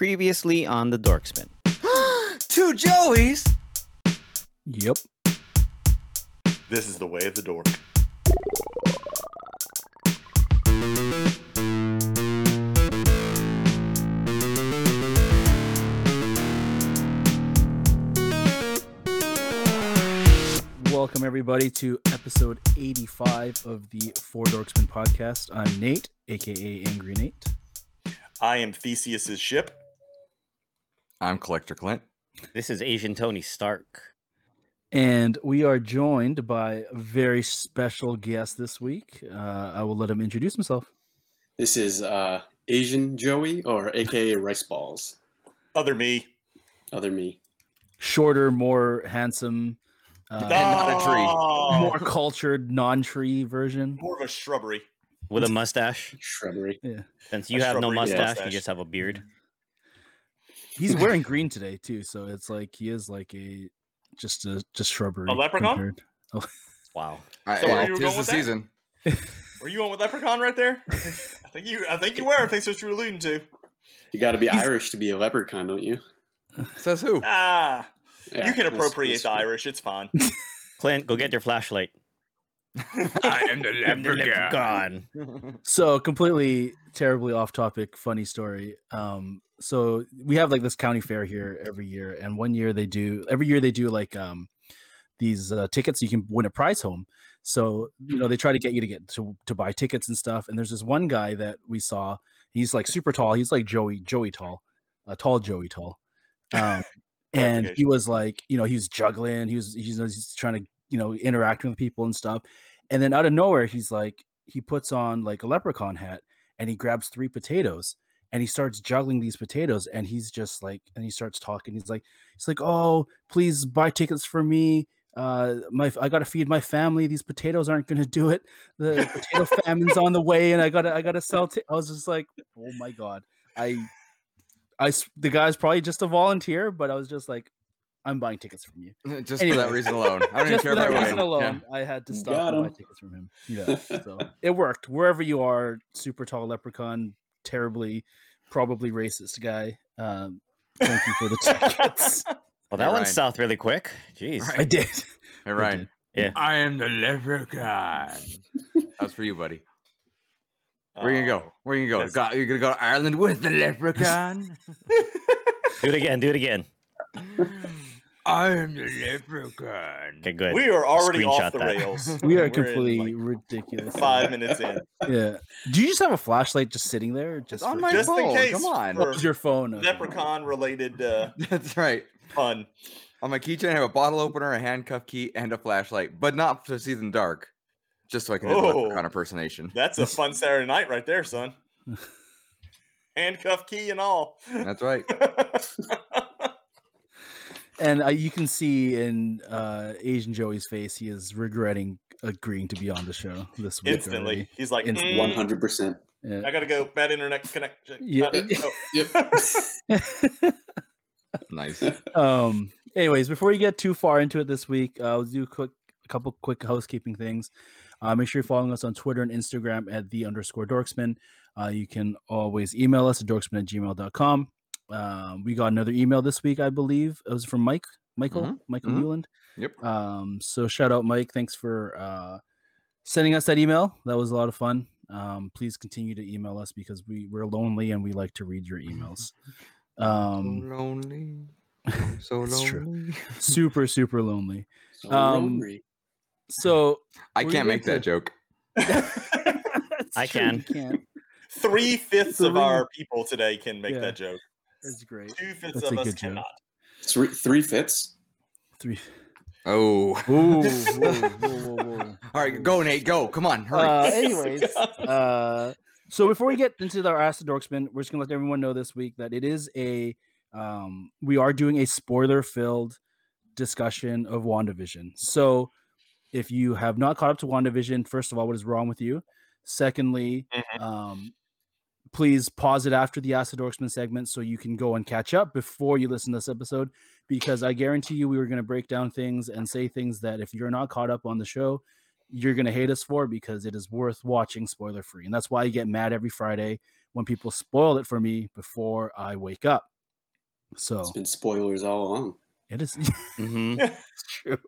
Previously on the Dorkspin. Two Joeys. Yep. This is the way of the dork. Welcome everybody to episode 85 of the Four Dorksmen podcast. I'm Nate, aka Angry Nate. I am Theseus's ship. I'm Collector Clint. This is Asian Tony Stark. And we are joined by a very special guest this week. Uh, I will let him introduce himself. This is uh, Asian Joey, or AKA RyceBallz. Other me. Other me. Shorter, more handsome, uh, not a tree. More cultured, non-tree version. More of a shrubbery. With a mustache. Shrubbery. Yeah. Since you A have no mustache, mustache. you just have a beard. He's wearing green today too, so it's like he is like a just a just shrubbery. A leprechaun? compared- Wow. I, So where well, you were going the with that? season. Were you on with Leprechaun right there? I think, you. I think you were. I think that's what you're alluding to. You got to be He's- Irish to be a leprechaun, don't you? Says who? Ah, Yeah, you can that's- appropriate that's the. Irish. It's fine. Clint, go get your flashlight. I am the leprechaun. So completely terribly off topic, funny story. Um, so we have like this county fair here every year, and one year they do every year they do like um these uh, tickets you can win a prize home. So you know they try to get you to get to to buy tickets and stuff. And there's this one guy that we saw. He's like super tall. He's like Joey Joey tall, uh, tall Joey tall. Um, and he was like, you know, he was juggling. He was he's, he's trying to you know interacting with people and stuff. And then out of nowhere, he's like, he puts on like a leprechaun hat and he grabs three potatoes and he starts juggling these potatoes and he's just like and he starts talking he's like he's like oh please buy tickets for me uh my i gotta feed my family these potatoes aren't gonna do it the potato famine's on the way and i gotta i gotta sell ti-. i was just like oh my god i i the guy's probably just a volunteer but i was just like i'm buying tickets from you Just for that reason alone. I don't even just care for that reason win. alone, I had to stop Got and buy tickets from him. Yeah, so it worked. Wherever you are, super tall leprechaun, terribly, probably racist guy. Um, thank you for the tickets. Well, that Hey, went south really quick. Jeez. I did. Hey, Ryan. Yeah. I am the leprechaun. That's for you, buddy. Where you gonna Oh. go? Where you gonna go? Go- You're gonna go to Ireland with the leprechaun? Do it again. Do it again. I am the leprechaun. Okay, good. We are already Screenshot off the that. rails. We We're are in, completely like, ridiculous. five minutes in. Yeah. Do you just have a flashlight just sitting there? Just on my Just in phone. case Come on. for- Use your phone. okay. Leprechaun related uh, That's right. fun. On my keychain, I have a bottle opener, a handcuff key, and a flashlight, but not to see in dark. Just so I can do the Oh. leprechaun impersonation. That's a fun Saturday night right there, son. Handcuff key and all. That's right. And uh, you can see in uh, Asian Joey's face, he is regretting agreeing to be on the show this week. Instantly. already. He's like, Instant- "Mm, One hundred percent. I gotta go. Bad internet connection. Yeah. Uh, oh. Yep. Nice. um anyways before you get too far into it this week uh, i'll do a quick a couple quick housekeeping things uh, make sure you're following us on twitter and instagram at the underscore dorksman uh, you can always email us at dorksman at gmail.com um, we got another email this week i believe it was from mike michael Mhm, michael mhm. newland Yep. um, so shout out mike thanks for uh, sending us that email that was a lot of fun um, please continue to email us because we, we're lonely and we like to read your emails um, so lonely. So It's true. lonely. super super lonely So Um, lonely. so I can't going make that to- joke. I true, can. you can't. Three fifths of our people today can make Yeah. that joke. That's great. Two fifths That's of a us good joke. Three, three fits. Three. Oh. Ooh, whoa, whoa, whoa, whoa. All right, go, Nate. Go. Come on. Hurry. Uh, anyways, uh, so before we get into our Ask the Dorkspin, we're just gonna let everyone know this week that it is a um, we are doing a spoiler-filled discussion of WandaVision. So if you have not caught up to WandaVision, first of all, what is wrong with you? Secondly, Mhm. um, please pause it after the Acid the Dorksman segment so you can go and catch up before you listen to this episode. Because I guarantee you, we were going to break down things and say things that if you're not caught up on the show, you're going to hate us for because it is worth watching spoiler free. And that's why I get mad every Friday when people spoil it for me before I wake up. So It's been spoilers all along. it is hmm it's true,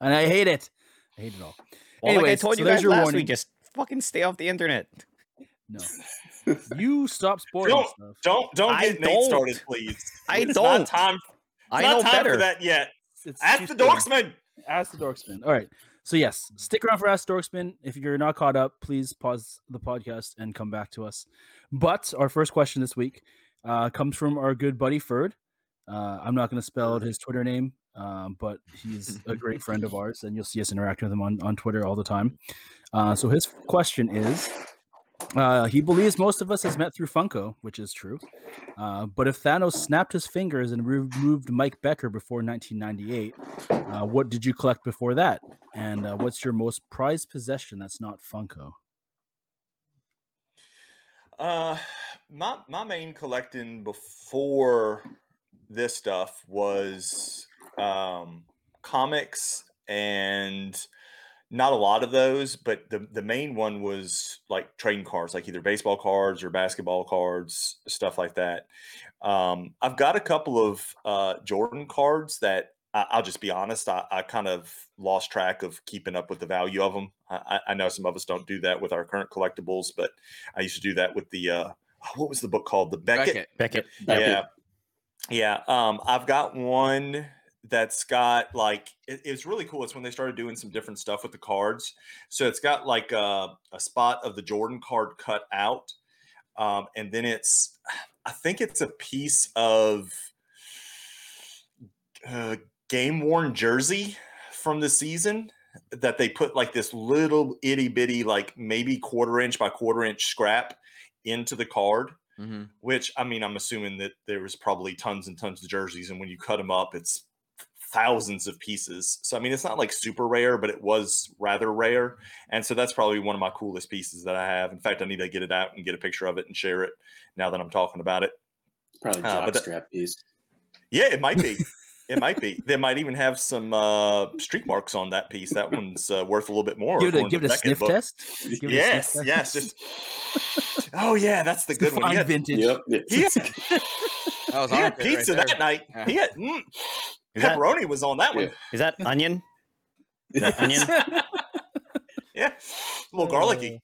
and I hate it. I hate it all. Well, like I told so you there's guys your last warning. week, just fucking stay off the internet. No, you stop spoiling Don't- stuff. Don't don't I get Nate don't. started, please. I it's don't. Not time. It's I not know time better. for that yet. It's Ask the. Dorksman. Ask the Dorkspin. All right. So yes, stick around for Ask Dorkspin. If you're not caught up, please pause the podcast and come back to us. But our first question this week uh, comes from our good buddy Ferd. Uh, I'm not going to spell out his Twitter name, um, but he's a great friend of ours, and you'll see us interacting with him on, on Twitter all the time. Uh, so his question is uh, he believes most of us has met through Funko, which is true. Uh, but if Thanos snapped his fingers and removed Mike Becker before 1998, uh, what did you collect before that? And uh, what's your most prized possession that's not Funko? Uh, my my main collecting before this stuff was um, comics and not a lot of those, but the the main one was like trading cards, like either baseball cards or basketball cards, stuff like that. Um, I've got a couple of uh, Jordan cards that I, I'll just be honest, I, I kind of lost track of keeping up with the value of them. I, I I know some of us don't do that with our current collectibles, but I used to do that with the uh, what was the book called? The Beckett. Beckett. Beckett. Yeah, yeah. Um, I've got one that's got like it, it's really cool. It's when they started doing some different stuff with the cards. So it's got like a, a spot of the Jordan card cut out, um, and then it's I think it's a piece of uh, game worn jersey from the season that they put like this little itty bitty like maybe quarter inch by quarter inch scrap into the card hmm which I mean, I'm assuming that there was probably tons and tons of jerseys, and when you cut them up, it's thousands of pieces. So I mean, it's not like super rare, but it was rather rare, and so that's probably one of my coolest pieces that I have. In fact, I need to get it out and get a picture of it and share it now that I'm talking about it. Probably Uh, but that- jockstrap piece. Yeah, it might be. it might be. They might even have some uh, streak marks on that piece. That one's uh, worth a little bit more. Give it a, give it a Beckett sniff book. test. Give it a sniff Yes, test. yes. Just oh yeah, that's the good one. Fine He had, vintage. Yep. he had, That was he had it right pizza that night. Yeah. He had mm, Is that, pepperoni was on that one. Is that onion? Is That onion? Yeah, a little garlicky.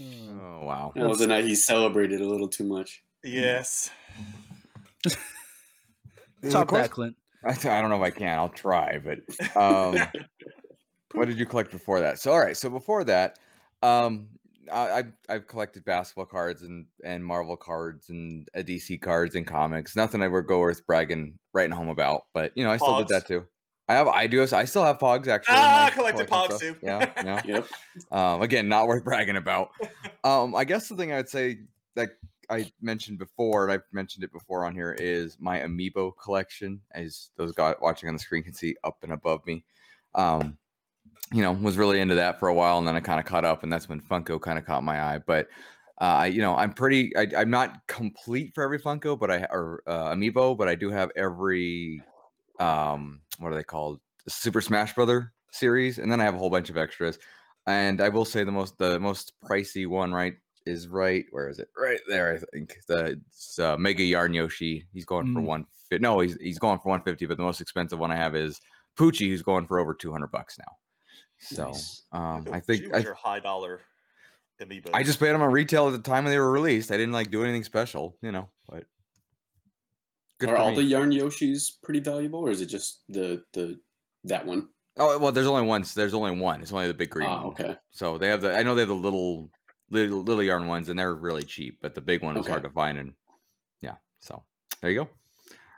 Oh wow. That was the night he celebrated a little too much. Yes. Top that, Clint. I, I don't know if I can. I'll try, but um, what did you collect before that? So all right, so before that, um, I, I've I've collected basketball cards and and Marvel cards and uh, DC cards and comics. Nothing I would go worth bragging, writing home about, but you know I still did that too. I have I do I still have Pogs actually. Ah, I collected Pogs too. Yeah, yeah. Yep. Um, again, not worth bragging about. Um, I guess the thing I would say that I mentioned before, and I've mentioned it before on here, is my amiibo collection. As those guys watching on the screen can see, up and above me. Um, you know, was really into that for a while, and then I kind of caught up, and that's when Funko kind of caught my eye. But uh, I, you know, I'm pretty. I, I'm not complete for every Funko, but I or uh, amiibo, but I do have every. Um, what are they called? Super Smash Brother series, and then I have a whole bunch of extras. And I will say the most the most pricey one, right, is right. Where is it? Right there, I think. The it's, uh, Mega Yarn Yoshi. He's going for one. No, he's he's going for one fifty. But the most expensive one I have is Poochie, who's going for over two hundred bucks now. So Nice. um, I think I, your high dollar amiibo. I just paid them on retail at the time they were released. I didn't like do anything special, you know. But good Are all me. the yarn Yoshis pretty valuable, or is it just the the that one? Oh well, there's only one. There's only one. It's only the big green one. okay. So they have the. I know they have the little, little, little yarn ones, and they're really cheap. But the big one is hard to find, and yeah. So there you go.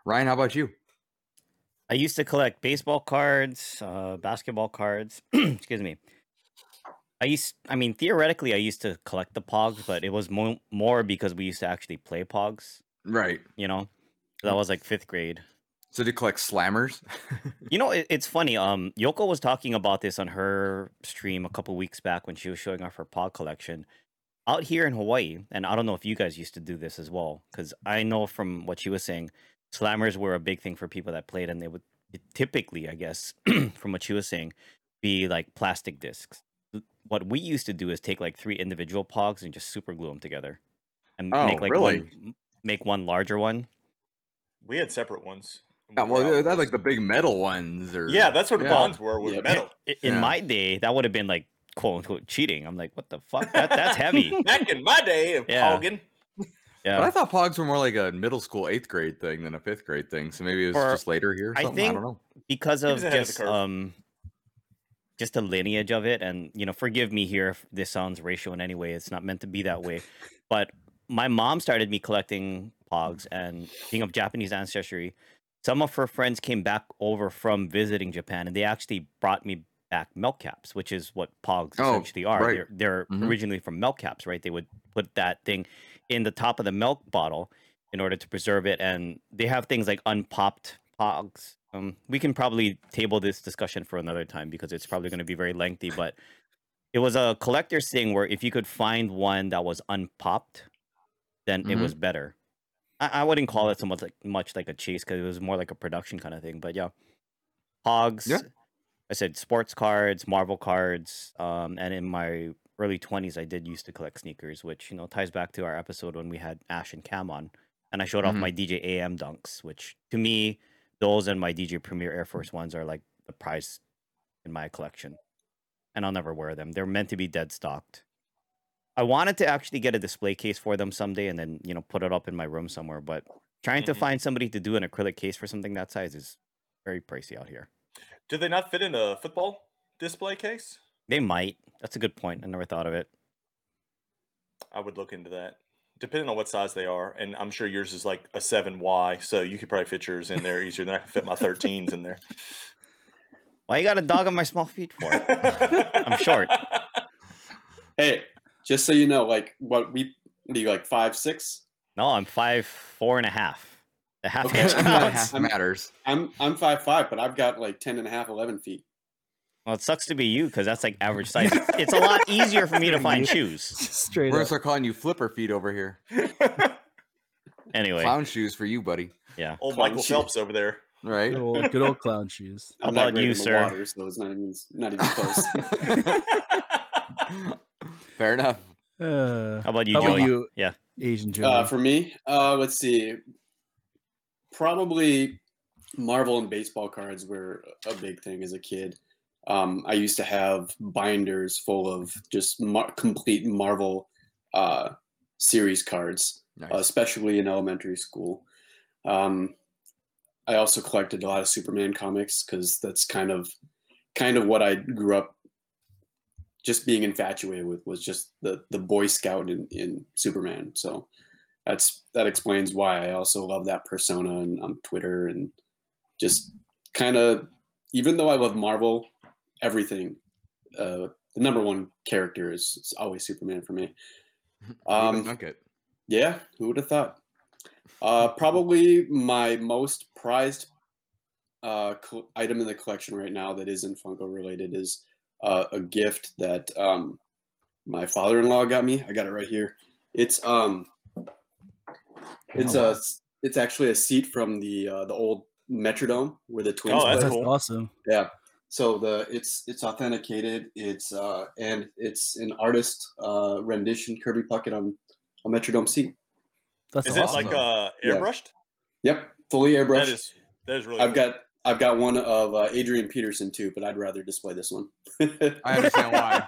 Ryan, how about you? I used to collect baseball cards, uh, basketball cards. Excuse me. I used, I mean, theoretically, I used to collect the Pogs, but it was mo- more because we used to actually play Pogs. Right. You know, that was like fifth grade. So you collect slammers? You know, it, it's funny. Um, Yoko was talking about this on her stream a couple weeks back when she was showing off her pod collection. Out here in Hawaii, and I don't know if you guys used to do this as well, because I know from what she was saying, slammers were a big thing for people that played, and they would typically, I guess, from what she was saying, be like plastic discs. What we used to do is take like three individual pogs and just super glue them together. and Oh, make like really? one make one larger one. We had separate ones. Yeah, well, were they're, out they're with like the big metal ones, or Yeah, that's what the yeah. bonds were with Yeah. metal. I- In Yeah. my day, that would have been like quote unquote cheating. I'm like, what the fuck? That that's heavy. Back in my day of Yeah. Hogan. Yeah. But I thought Pogs were more like a middle school eighth grade thing than a fifth grade thing. So maybe it was Or- just later here. Or I something. I, think- don't know. because of was ahead of just curve. um just the lineage of it and you know forgive me here if this sounds racial in any way it's not meant to be that way but my mom started me collecting pogs and being of japanese ancestry some of her friends came back over from visiting japan and they actually brought me back milk caps which is what pogs Oh, essentially are right. they're, they're Mhm. originally from milk caps right they would put that thing in the top of the milk bottle in order to preserve it and they have things like unpopped pogs um, we can probably table this discussion for another time because it's probably going to be very lengthy but it was a collector's thing where if you could find one that was unpopped then it Mhm. was better I, I wouldn't call it so much like much like a chase because it was more like a production kind of thing but yeah pogs Yeah. i said sports cards marvel cards um, and in my early 20s i did used to collect sneakers which you know ties back to our episode when we had ash and cam on and i showed off Mhm. my dj am dunks which to me those and my dj premier air force ones are like the prize in my collection and i'll never wear them they're meant to be dead stocked i wanted to actually get a display case for them someday and then you know put it up in my room somewhere but trying to Mhm. find somebody to do an acrylic case for something that size is very pricey out here Did they not fit in a football display case? They might that's a good point i never thought of it I would look into that. Depending on what size they are, and I'm sure yours is like a seven Y, so you could probably fit yours in there easier than I can fit my 13s in there. why you got a dog on my small feet for I'm short. Hey, just so you know, like what we what are you like five six? no i'm five four and a half the half Okay. inch I'm That not- counts. half matters. I'm I'm five five, but I've got like 10 and a half, 11 feet. Well it sucks to be you because that's like average size it's, it's a lot easier for me to find shoes Straight We're gonna up. start calling you flipper feet over here. anyway Clown shoes for you, buddy. yeah Old Clown Michael shoe. Phelps over there. Right? Good old, good old clown shoes. How I'm not about great you, in the sir? Water, so it's not even not even close. Fair enough. Uh, how about you how about joey you, Yeah. Asian Joe? uh, for me, uh, let's see. Probably Marvel and baseball cards were a big thing as a kid. Um, I used to have binders full of just mar- complete Marvel uh, series cards. Nice. uh, especially in elementary school. Um, I also collected a lot of Superman comics because that's kind of kind of what I grew up just being infatuated with was just the the Boy Scout in, in Superman. So that's that explains why I also love that persona and on Twitter and just kind of even though I love Marvel, everything. Uh, the number one character is, is always Superman for me. Um, dunk it. yeah, who would have thought? Uh, probably my most prized uh, col- item in the collection right now that isn't Funko related is uh, a gift that um, my father-in-law got me. I got it right here. It's um, it's a it's actually a seat from the uh, the old Metrodome where the twins. Oh, that's play. Awesome. Yeah. So the it's it's authenticated. It's uh and it's an artist uh rendition Kirby Puckett on a Metrodome seat. That's Is awesome. it like uh, Yeah. airbrushed? Yep, fully airbrushed. That is that is really. I've cool. got I've got one of uh, Adrian Peterson too, but I'd rather display this one. I understand why.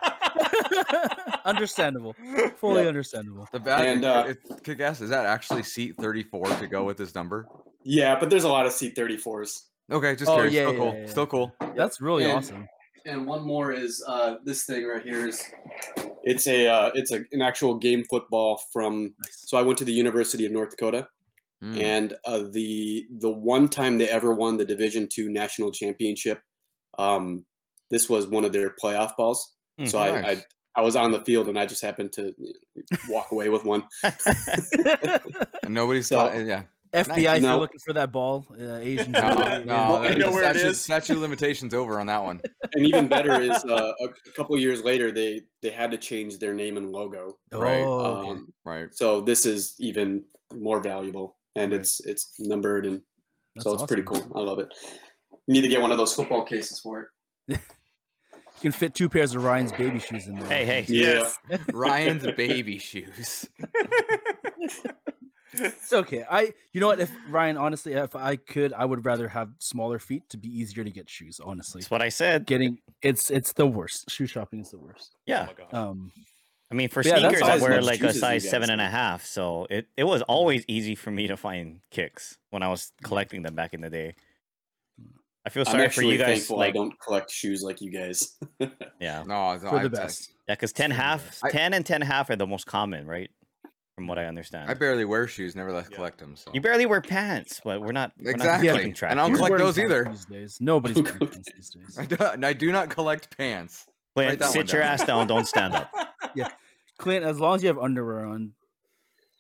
understandable. Fully Yeah. understandable. The value And, uh, it, kick ass, is that actually seat 34 to go with this number? yeah, but there's a lot of seat 34s. Okay, just Oh, curious. yeah, Still yeah, cool. yeah, yeah. Still cool. That's really And- awesome. And one more is uh, this thing right here is it's a uh, it's a, an actual game football from. So I went to the University of North Dakota, Mm. and uh, the the one time they ever won the Division two national championship, um, this was one of their playoff balls. Hmm, so I, nice. I I was on the field and I just happened to walk away with one. And nobody's So- taught, yeah. FBI, if you're looking for that ball, uh, Asian No, Joe, no, yeah. Well, I know where it statute, is. statute of limitations over on that one. And even better is uh, a, a couple years later they they had to change their name and logo. Right. Oh, okay. Um, Right. so this is even more valuable and Right. it's it's numbered and That's so it's pretty cool. I love it. Need to get one of those football cases for it. You can fit two pairs of Ryan's baby shoes in there. hey hey Yeah. Ryan's baby shoes. It's okay. I, you know what? If Ryan, honestly, if I could, I would rather have smaller feet to be easier to get shoes. Honestly, That's what I said. getting it's it's the worst. Shoe shopping is the worst. Yeah. Oh. Um, I mean, for Yeah, sneakers, all I wear like a size guys seven and a do. half, so it, it was always easy for me to find kicks when I was collecting them back in the day. I feel I'm sorry for actually you guys. thankful I Like, don't collect shoes like you guys. yeah, No, it's- for I, the best. yeah, because ten half, ten and ten half are the most common, right? From what I I, understand. I barely wear shoes. Nevertheless, Yeah. collect them. So you barely wear pants, but we're not we're Exactly. not keeping track. And I don't here. Who's collect those either. These days, nobody's wearing pants these days. I do, I do not collect pants. Clint, write sit your down. ass down. Don't stand up. Yeah, Clint, as long as you have underwear on,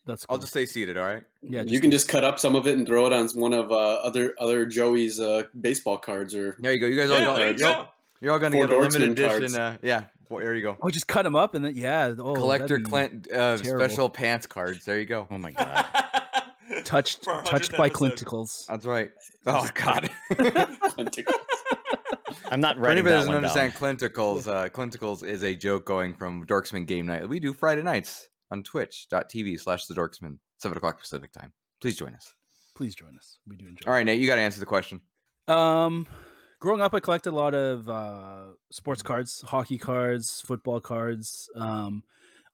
that's. I'll just stay seated. All right. yeah. you can just cut up some of it and throw it on one of uh, other other Joey's uh, baseball cards or There you go. You guys all Yeah, got. there you you're, all- go. you're all gonna Four get a limited Dorksman edition. Uh, yeah. Well, there you go. Oh, just cut them up and then yeah. Oh, Collector Clint uh, terrible. special pants cards. There you go. Oh my god. touched touched by episode. clinticles. That's right. Oh God. I'm not For writing anybody that that doesn't one down. understand Clinticles, uh, Clinticles is a joke going from Dorksman Game Night. We do Friday nights on twitch.tv slash the Dorksman, 7 o'clock Pacific time. Please join us. Please join us. We do enjoy. All right, Nate, you got to answer the question. Um, growing up, I collected a lot of uh, sports cards, hockey cards, football cards. Um,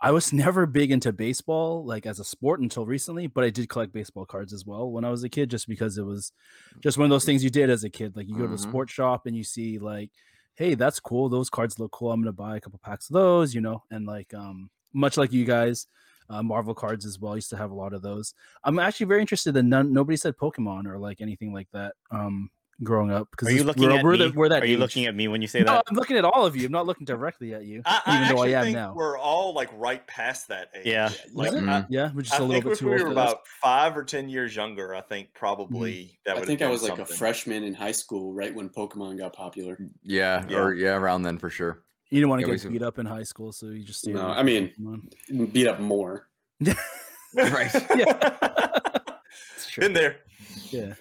I was never big into baseball, like as a sport, until recently. But I did collect baseball cards as well when I was a kid, just because it was just one of those things you did as a kid. Like you go to a sports shop and you see like, hey, that's cool. Those cards look cool. I'm gonna buy a couple packs of those, you know. And like, um, much like you guys. Uh, Marvel cards as well. I used to have a lot of those. I'm actually very interested in none. Nobody said Pokemon or like anything like that. Um, growing up because Are you looking we're, at we're me? The, we're that Are you age. looking at me when you say No, that? I'm looking at all of you. I'm not looking directly at you, I, I even though I am think now. we're all like right past that age. Yeah. like Is it? I, Yeah, we're just I a little think bit if too we old were for this. about five or ten years younger, I think mm-hmm. probably that would. I think I been was like a freshman in high school, right when Pokemon got popular. Mm, yeah, Yeah. or yeah, around then for sure. You didn't want to Yeah, get beat up in high school, so you just No, I mean- Pokemon. Beat up more. Right. yeah, it's. Been there. Yeah.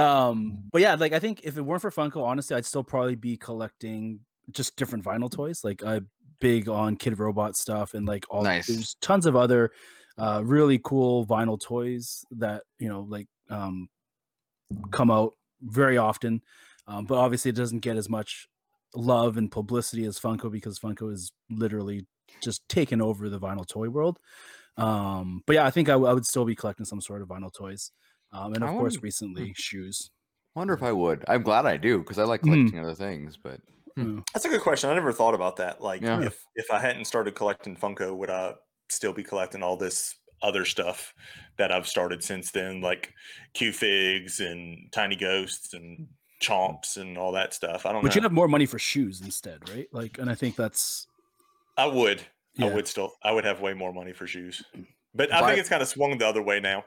Um, but yeah, like I think if it weren't for Funko, honestly, I'd still probably be collecting just different vinyl toys. Like I'm big on Kidrobot stuff and like all Nice. there's tons of other uh really cool vinyl toys that, you know, like um come out very often. Um, but obviously it doesn't get as much love and publicity as Funko because Funko is literally just taken over the vinyl toy world. Um, but yeah, I think I, w- I would still be collecting some sort of vinyl toys. Um, and I of course, wonder- recently shoes. wonder if I would. I'm glad I do because I like Mhm. collecting other things, but Mm. That's a good question. I never thought about that. Like, Yeah. if if I hadn't started collecting Funko, would I still be collecting all this other stuff that I've started since then, like Q figs and Tiny Ghosts and Chomps and all that stuff? I don't But know. you'd have more money for shoes instead, right? Like, and I think that's I would. I would still. I would have way more money for shoes. But I Why- think it's kind of swung the other way now.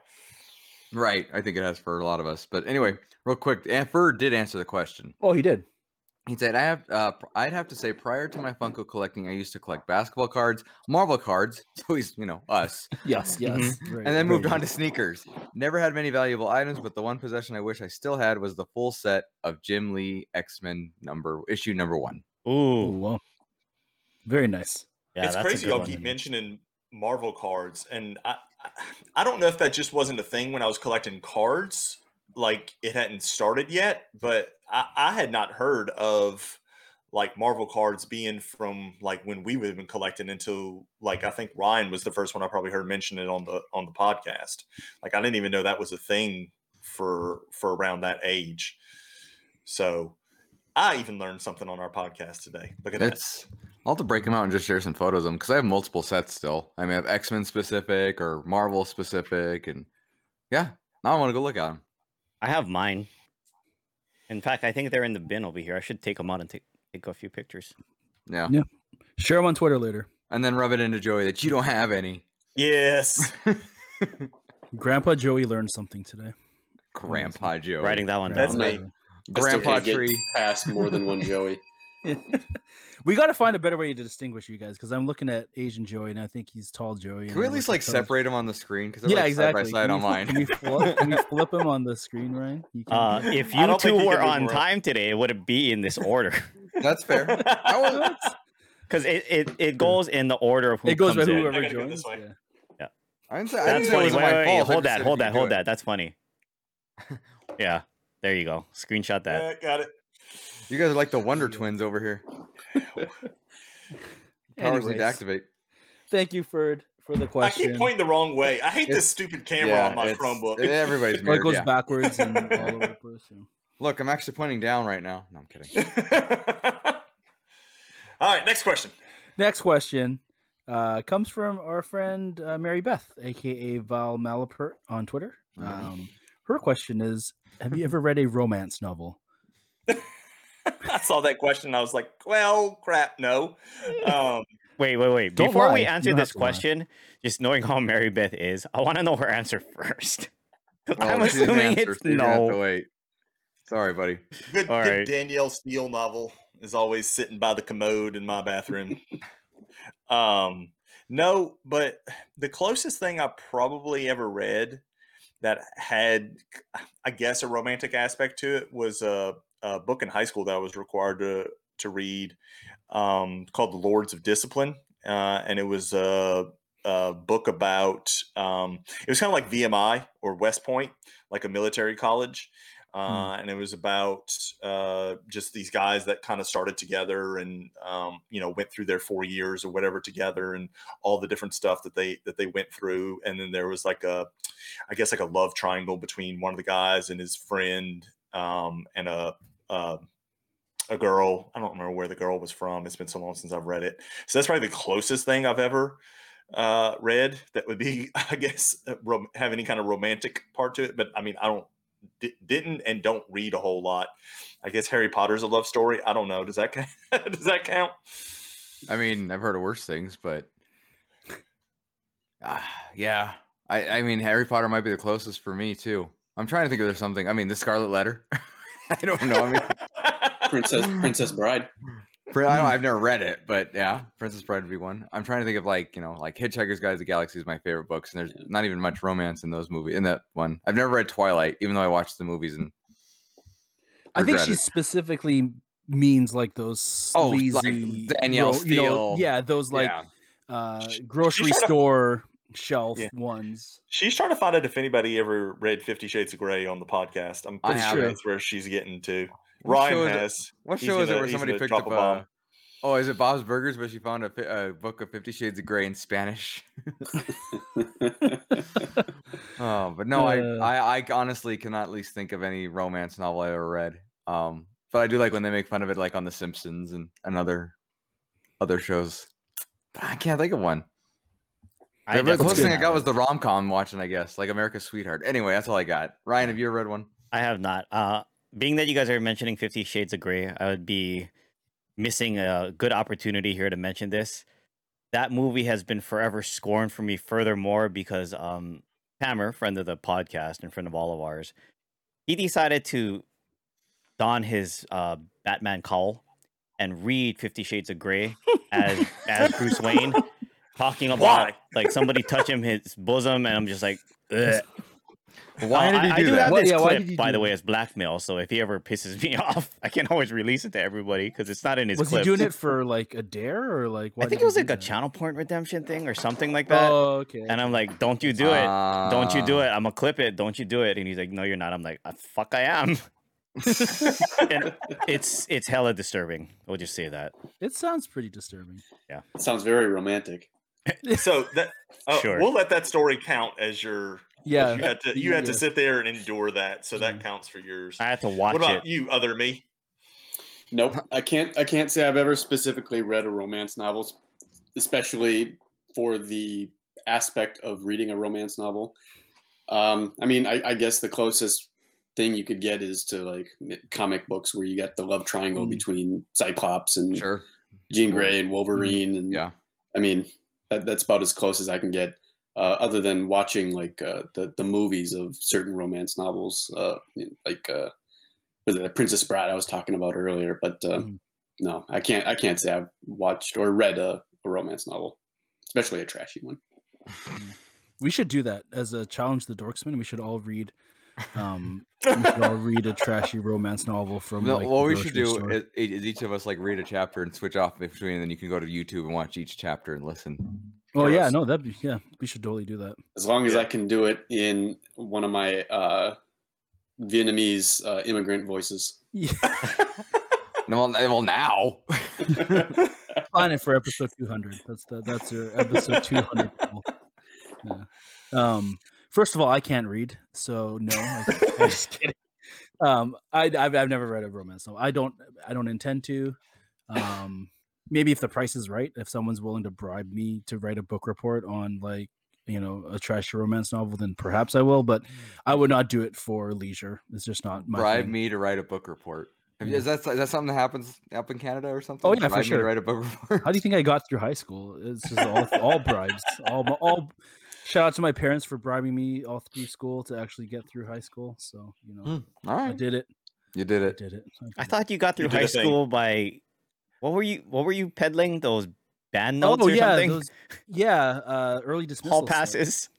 Right. I think it has for a lot of us. But anyway, real quick, Ferd did answer the question. oh, he did. He said, "I have. Uh, I'd have to say, prior to my Funko collecting, I used to collect basketball cards, Marvel cards. So he's, you know, us, Yes, yes. Mm-hmm. and then moved on to sneakers. Never had many valuable items, but the one possession I wish I still had was the full set of Jim Lee X Men number issue number one. Oh, Ooh, well. Very nice. yeah, it's that's crazy good y'all keep mentioning Marvel cards, and I, I don't know if that just wasn't a thing when I was collecting cards, like it hadn't started yet. But I, I had not heard of like Marvel cards being from like when we would have been collecting until like I think Ryan was the first one I probably heard mention it on the on the podcast. Like I didn't even know that was a thing for for around that age. So I even learned something on our podcast today. Look at that. It's I'll have to break them out and just share some photos of them because I have multiple sets still. I mean, I have X Men specific or Marvel specific, and yeah, now I want to go look at them. I have mine. In fact, I think they're in the bin over here. I should take them out and take take a few pictures. Yeah, Yeah. Share them on Twitter later. and then rub it into Joey that you don't have any. Yes. Grandpa Joey learned something today. Grandpa Joe, Writing that one That's down. me. I still Grandpa can't get tree. past more than one Joey. we got to find a better way to distinguish you guys because I'm looking at Asian Joey and I think he's tall Joey. Can we at least like separate? him on the screen? Because Yeah, like exactly. Side by side can, on we, mine. can we flip? Can we flip him on the screen, Ryan? You can Uh, do it? if I you don't think two you were can move on more. time today, it would be in this order That's fair. I was, because it, it it goes in the order of who it goes by comes in. whoever I gotta go joins. this way. Yeah. I didn't say, I didn't That's say it funny. wasn't Wait, my wait, wait, fault. I hold just that, said if hold you that, could do hold it. that. That's funny. yeah, there you go. Screenshot that. Yeah, got it. You guys are like the Wonder Twins over here. Powers need to activate. Thank you, Ferd, for the question. I keep pointing the wrong way. I hate this stupid camera on my it's- Chromebook. Everybody's Or it goes yeah. backwards and all over the place. yeah. Look, I'm actually pointing down right now. No, I'm kidding. All right, next question. Next question uh, comes from our friend uh, Mary Beth, aka Val Malapert on Twitter. Um, her question is: Have you ever read a romance novel? I saw that question. And I was like, well, crap, no. Um, Wait, wait, wait. Before lie. we answer don't this to lie. question, just knowing how Mary Beth is, I want to know her answer first. Oh, I'm assuming answer, it's so you're gonna have to no. wait. Sorry, buddy. good, All good right. Danielle Steel novel is always sitting by the commode in my bathroom. um, no, but the closest thing I probably ever read that had, I guess, a romantic aspect to it was a, a book in high school that I was required to to read um, called The Lords of Discipline, uh, and it was a, a book about. Um, it was kind of like VMI or West Point, like a military college, uh, and it was about uh, just these guys that kind of started together and um, you know went through their four years or whatever together and all the different stuff that they that they went through and then there was like a i guess like a love triangle between one of the guys and his friend um, and a, a a girl i don't remember where the girl was from it's been so long since i've read it so that's probably the closest thing i've ever uh, read that would be i guess uh, rom- have any kind of romantic part to it but i mean i don't di- didn't and don't read a whole lot. I guess Harry Potter's a love story. I don't know. Does that count? Does that count? I mean, I've heard of worse things, but Ah, yeah. I, I mean, Harry Potter might be the closest for me too. I'm trying to think of there's something. I mean, the Scarlet Letter. I don't know. I mean, Princess Princess Bride. Pri- I don't, I've never read it, but yeah, Princess Bride would be one. I'm trying to think of like you know, like Hitchhiker's Guide to the Galaxy is my favorite books, and there's Yeah. not even much romance in those movies. In that one, I've never read Twilight, even though I watched the movies and I think she it. specifically means like those Oh, like sleazy, Danielle ro- you know, Steel. yeah, those like yeah. uh, grocery she's trying to- store shelf Yeah. ones. She's trying to find out if anybody ever read Fifty Shades of Grey on the podcast. I'm pretty sure that's where she's getting to. What show Ryan is has. What show is it where somebody picked up a a? Oh, is it Bob's Burgers? But she found a, a book of Fifty Shades of Grey in Spanish. Oh, but no, Uh. I, I I honestly cannot at least think of any romance novel I ever read. Um, but I do like when they make fun of it, like on The Simpsons and, and other other shows. But I can't think of one. I the closest thing I got was the rom com watching, I guess, like America's Sweetheart. Anyway, that's all I got. Ryan, have you ever read one? I have not. Uh, being that you guys are mentioning Fifty Shades of Grey, I would be missing a good opportunity here to mention this. That movie has been forever scorned for me. Furthermore, because um, Hammer, friend of the podcast and friend of all of ours, he decided to don his uh, Batman cowl and read Fifty Shades of Grey as as Bruce Wayne, talking about Why? like somebody touch him his bosom, and I'm just like, Ugh. Why Uh, did he I, do I do that? have What- this yeah, why clip, did he by the way, that? as blackmail. So if he ever pisses me off, I can always release it to everybody because it's not in his Was clips. he doing it for like a dare or like? why I think it was like do a channel point redemption thing or something like that. Oh, okay. and I'm like, "Don't you do it? Don't you do Ah. it? I'm gonna clip it. Don't you do it?" And he's like, "No, you're not." I'm like, "Uh, "Fuck, I am." and it's it's hella disturbing. We'll just say that. it sounds pretty disturbing. Yeah, it sounds very romantic. So that oh, Sure. we'll let that story count as your. Yeah, You had to you had to sit there and endure that, so that counts for yours. I had to watch What about it. you, other me? Nope, I can't. I can't say I've ever specifically read a romance novel, especially for the aspect of reading a romance novel. Um, I mean, I, I guess the closest thing you could get is to like comic books where you get the love triangle Mm. between Cyclops and Sure. Jean Grey and Wolverine, and Yeah. I mean that, that's about as close as I can get. Uh, other than watching like uh, the the movies of certain romance novels, uh, like uh, the Princess Bride I was talking about earlier? But uh, Mhm. no, I can't. I can't say I've watched or read a, a romance novel, especially a trashy one. We should do that as a challenge. to The Dorksman. We should all read. Um, we should all read a trashy romance novel from. No, like, what the we should do is, is each of us like read a chapter and switch off between, and then you can go to YouTube and watch each chapter and listen. Oh yeah, Gross. no, that'd be yeah. We should totally do that. As long as I can do it in one of my uh, Vietnamese uh, immigrant voices. Yeah. No, well, well now. Plan it for episode 200. That's the that's your episode 200. Yeah. Um, first of all, I can't read, so no. I, I'm just kidding. Um, I I've, I've never read a romance novel. I don't I don't intend to. Um, maybe if the price is right, if someone's willing to bribe me to write a book report on like you know a trashy romance novel, then perhaps I will. But I would not do it for leisure. It's just not my Bribe thing. me to write a book report. Yeah. Is that is that something that happens up in Canada or something? Oh, yeah, for Bribe to sure. write a book report. How do you think I got through high school? It's just all all bribes. All all shout out to my parents for bribing me all through school to actually get through high school. So you know, Hmm, All I did it. you did I it. did it. I did it. thought you got through did high school by what were you what were you peddling those band notes Oh or yeah, something? those yeah, uh, early dismissal. Hall stuff. passes.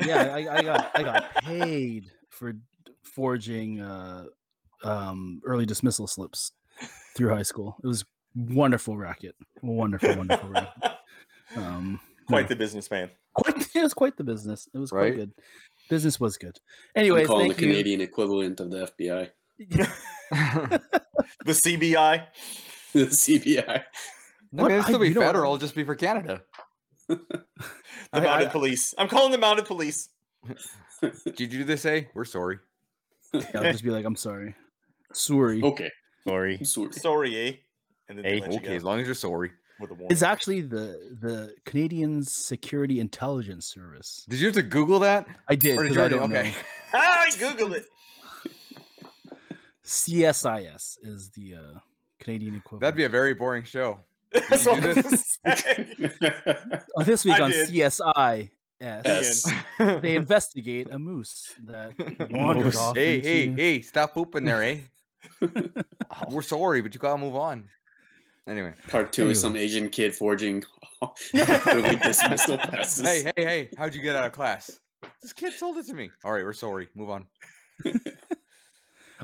Yeah, I, I got I got paid for forging uh, um, early dismissal slips through high school. It was wonderful racket. Wonderful, wonderful racket. Um, Quite yeah. the businessman. quite it was quite the business. It was Right? quite good. Business was good. I'm Anyways, calling the thank you. Canadian equivalent of the FBI, The CBI. the CBI. I mean, it'd still I- be you know what? federal, just be for Canada. The I- mounted I- police. I'm calling the mounted police. Did you do this? A? We're sorry. Yeah, I'll just be like, I'm sorry. Sorry. Okay, Sorry. I'm sorry. Sorry, eh? And then Hey. Okay, as long as you're sorry. With a warning. It's actually the the Canadian Security Intelligence Service. Did you have to Google that? I did. Or did 'cause you I already? don't Okay. know. I googled it. CSIS is the uh, Canadian equivalent. That'd be a very boring show. That's you what do I was gonna say. Oh, this week I on did. CSI. Yes. They investigate a moose that wandered Moose. off. hey, hey, into- hey! Stop pooping there, eh? We're sorry, but you gotta move on. Anyway, Part two Anyway. is some Asian kid forging early dismissal passes. hey, hey, hey! How'd you get out of class? This kid told it to me. All right, we're sorry. Move on.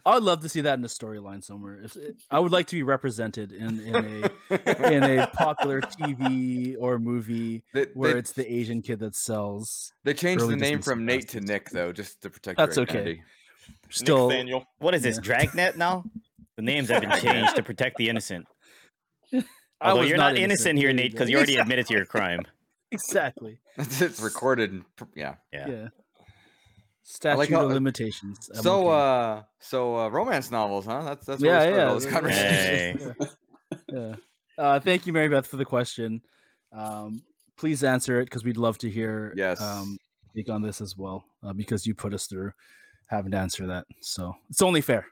I would love to see that in a storyline somewhere. If it, I would like to be represented in, in a in a popular TV or movie They, where they, it's the Asian kid that sells. they changed the name from Nate to. Nick though, just to protect. That's your okay. identity. Still, Nathaniel. What is this? Yeah. Dragnet now? The names have been changed to protect the innocent. I Although was you're not, innocent, here, Nate, because you already admitted to your crime. exactly. It's recorded. And, yeah. Yeah. Yeah. Statute like how- of limitations. I'm so, okay. uh, so uh, romance novels, huh? That's that's Yeah, where we started yeah, all this yeah. conversation. Hey. yeah. Uh, thank you, Mary Beth, for the question. Um, please answer it because we'd love to hear Yes. um, take on this as well uh, because you put us through having to answer that. So it's only fair.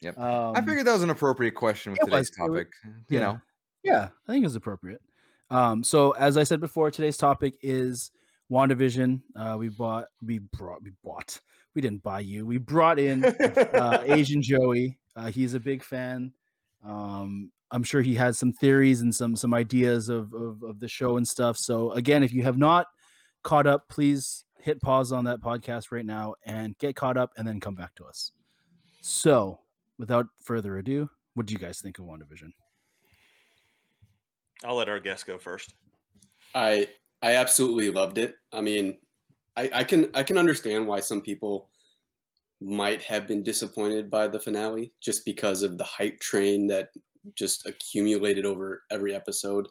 Yep. Um, I figured that was an appropriate question with today's was, it wa- topic. You yeah. know, Yeah, I think it's appropriate. Um, so as I said before, today's topic is WandaVision. Uh, we bought, we brought, we bought. We didn't buy you. We brought in uh, Asian Joey. Uh, he's a big fan. Um, I'm sure he has some theories and some some ideas of, of of the show and stuff. So again, if you have not caught up, please hit pause on that podcast right now and get caught up, and then come back to us. So, without further ado, what do you guys think of WandaVision? I'll let our guest go first. I I absolutely loved it. I mean, I, I can I can understand why some people might have been disappointed by the finale just because of the hype train that just accumulated over every episode.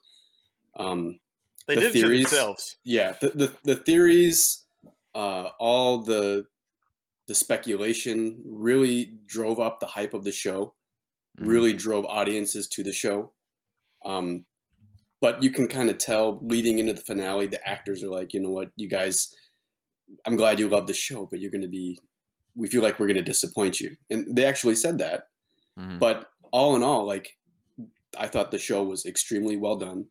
Um, They The did theories- themselves. yeah, the the, the theories, uh, all the the speculation really drove up the hype of the show. Really drove audiences to the show. Um, but you can kind of tell leading into the finale, the actors are like, you know what, you guys, I'm glad you love the show, but you're going to be, we feel like we're going to disappoint you, and they actually said that. Mhm. But all in all, like, I thought the show was extremely well done.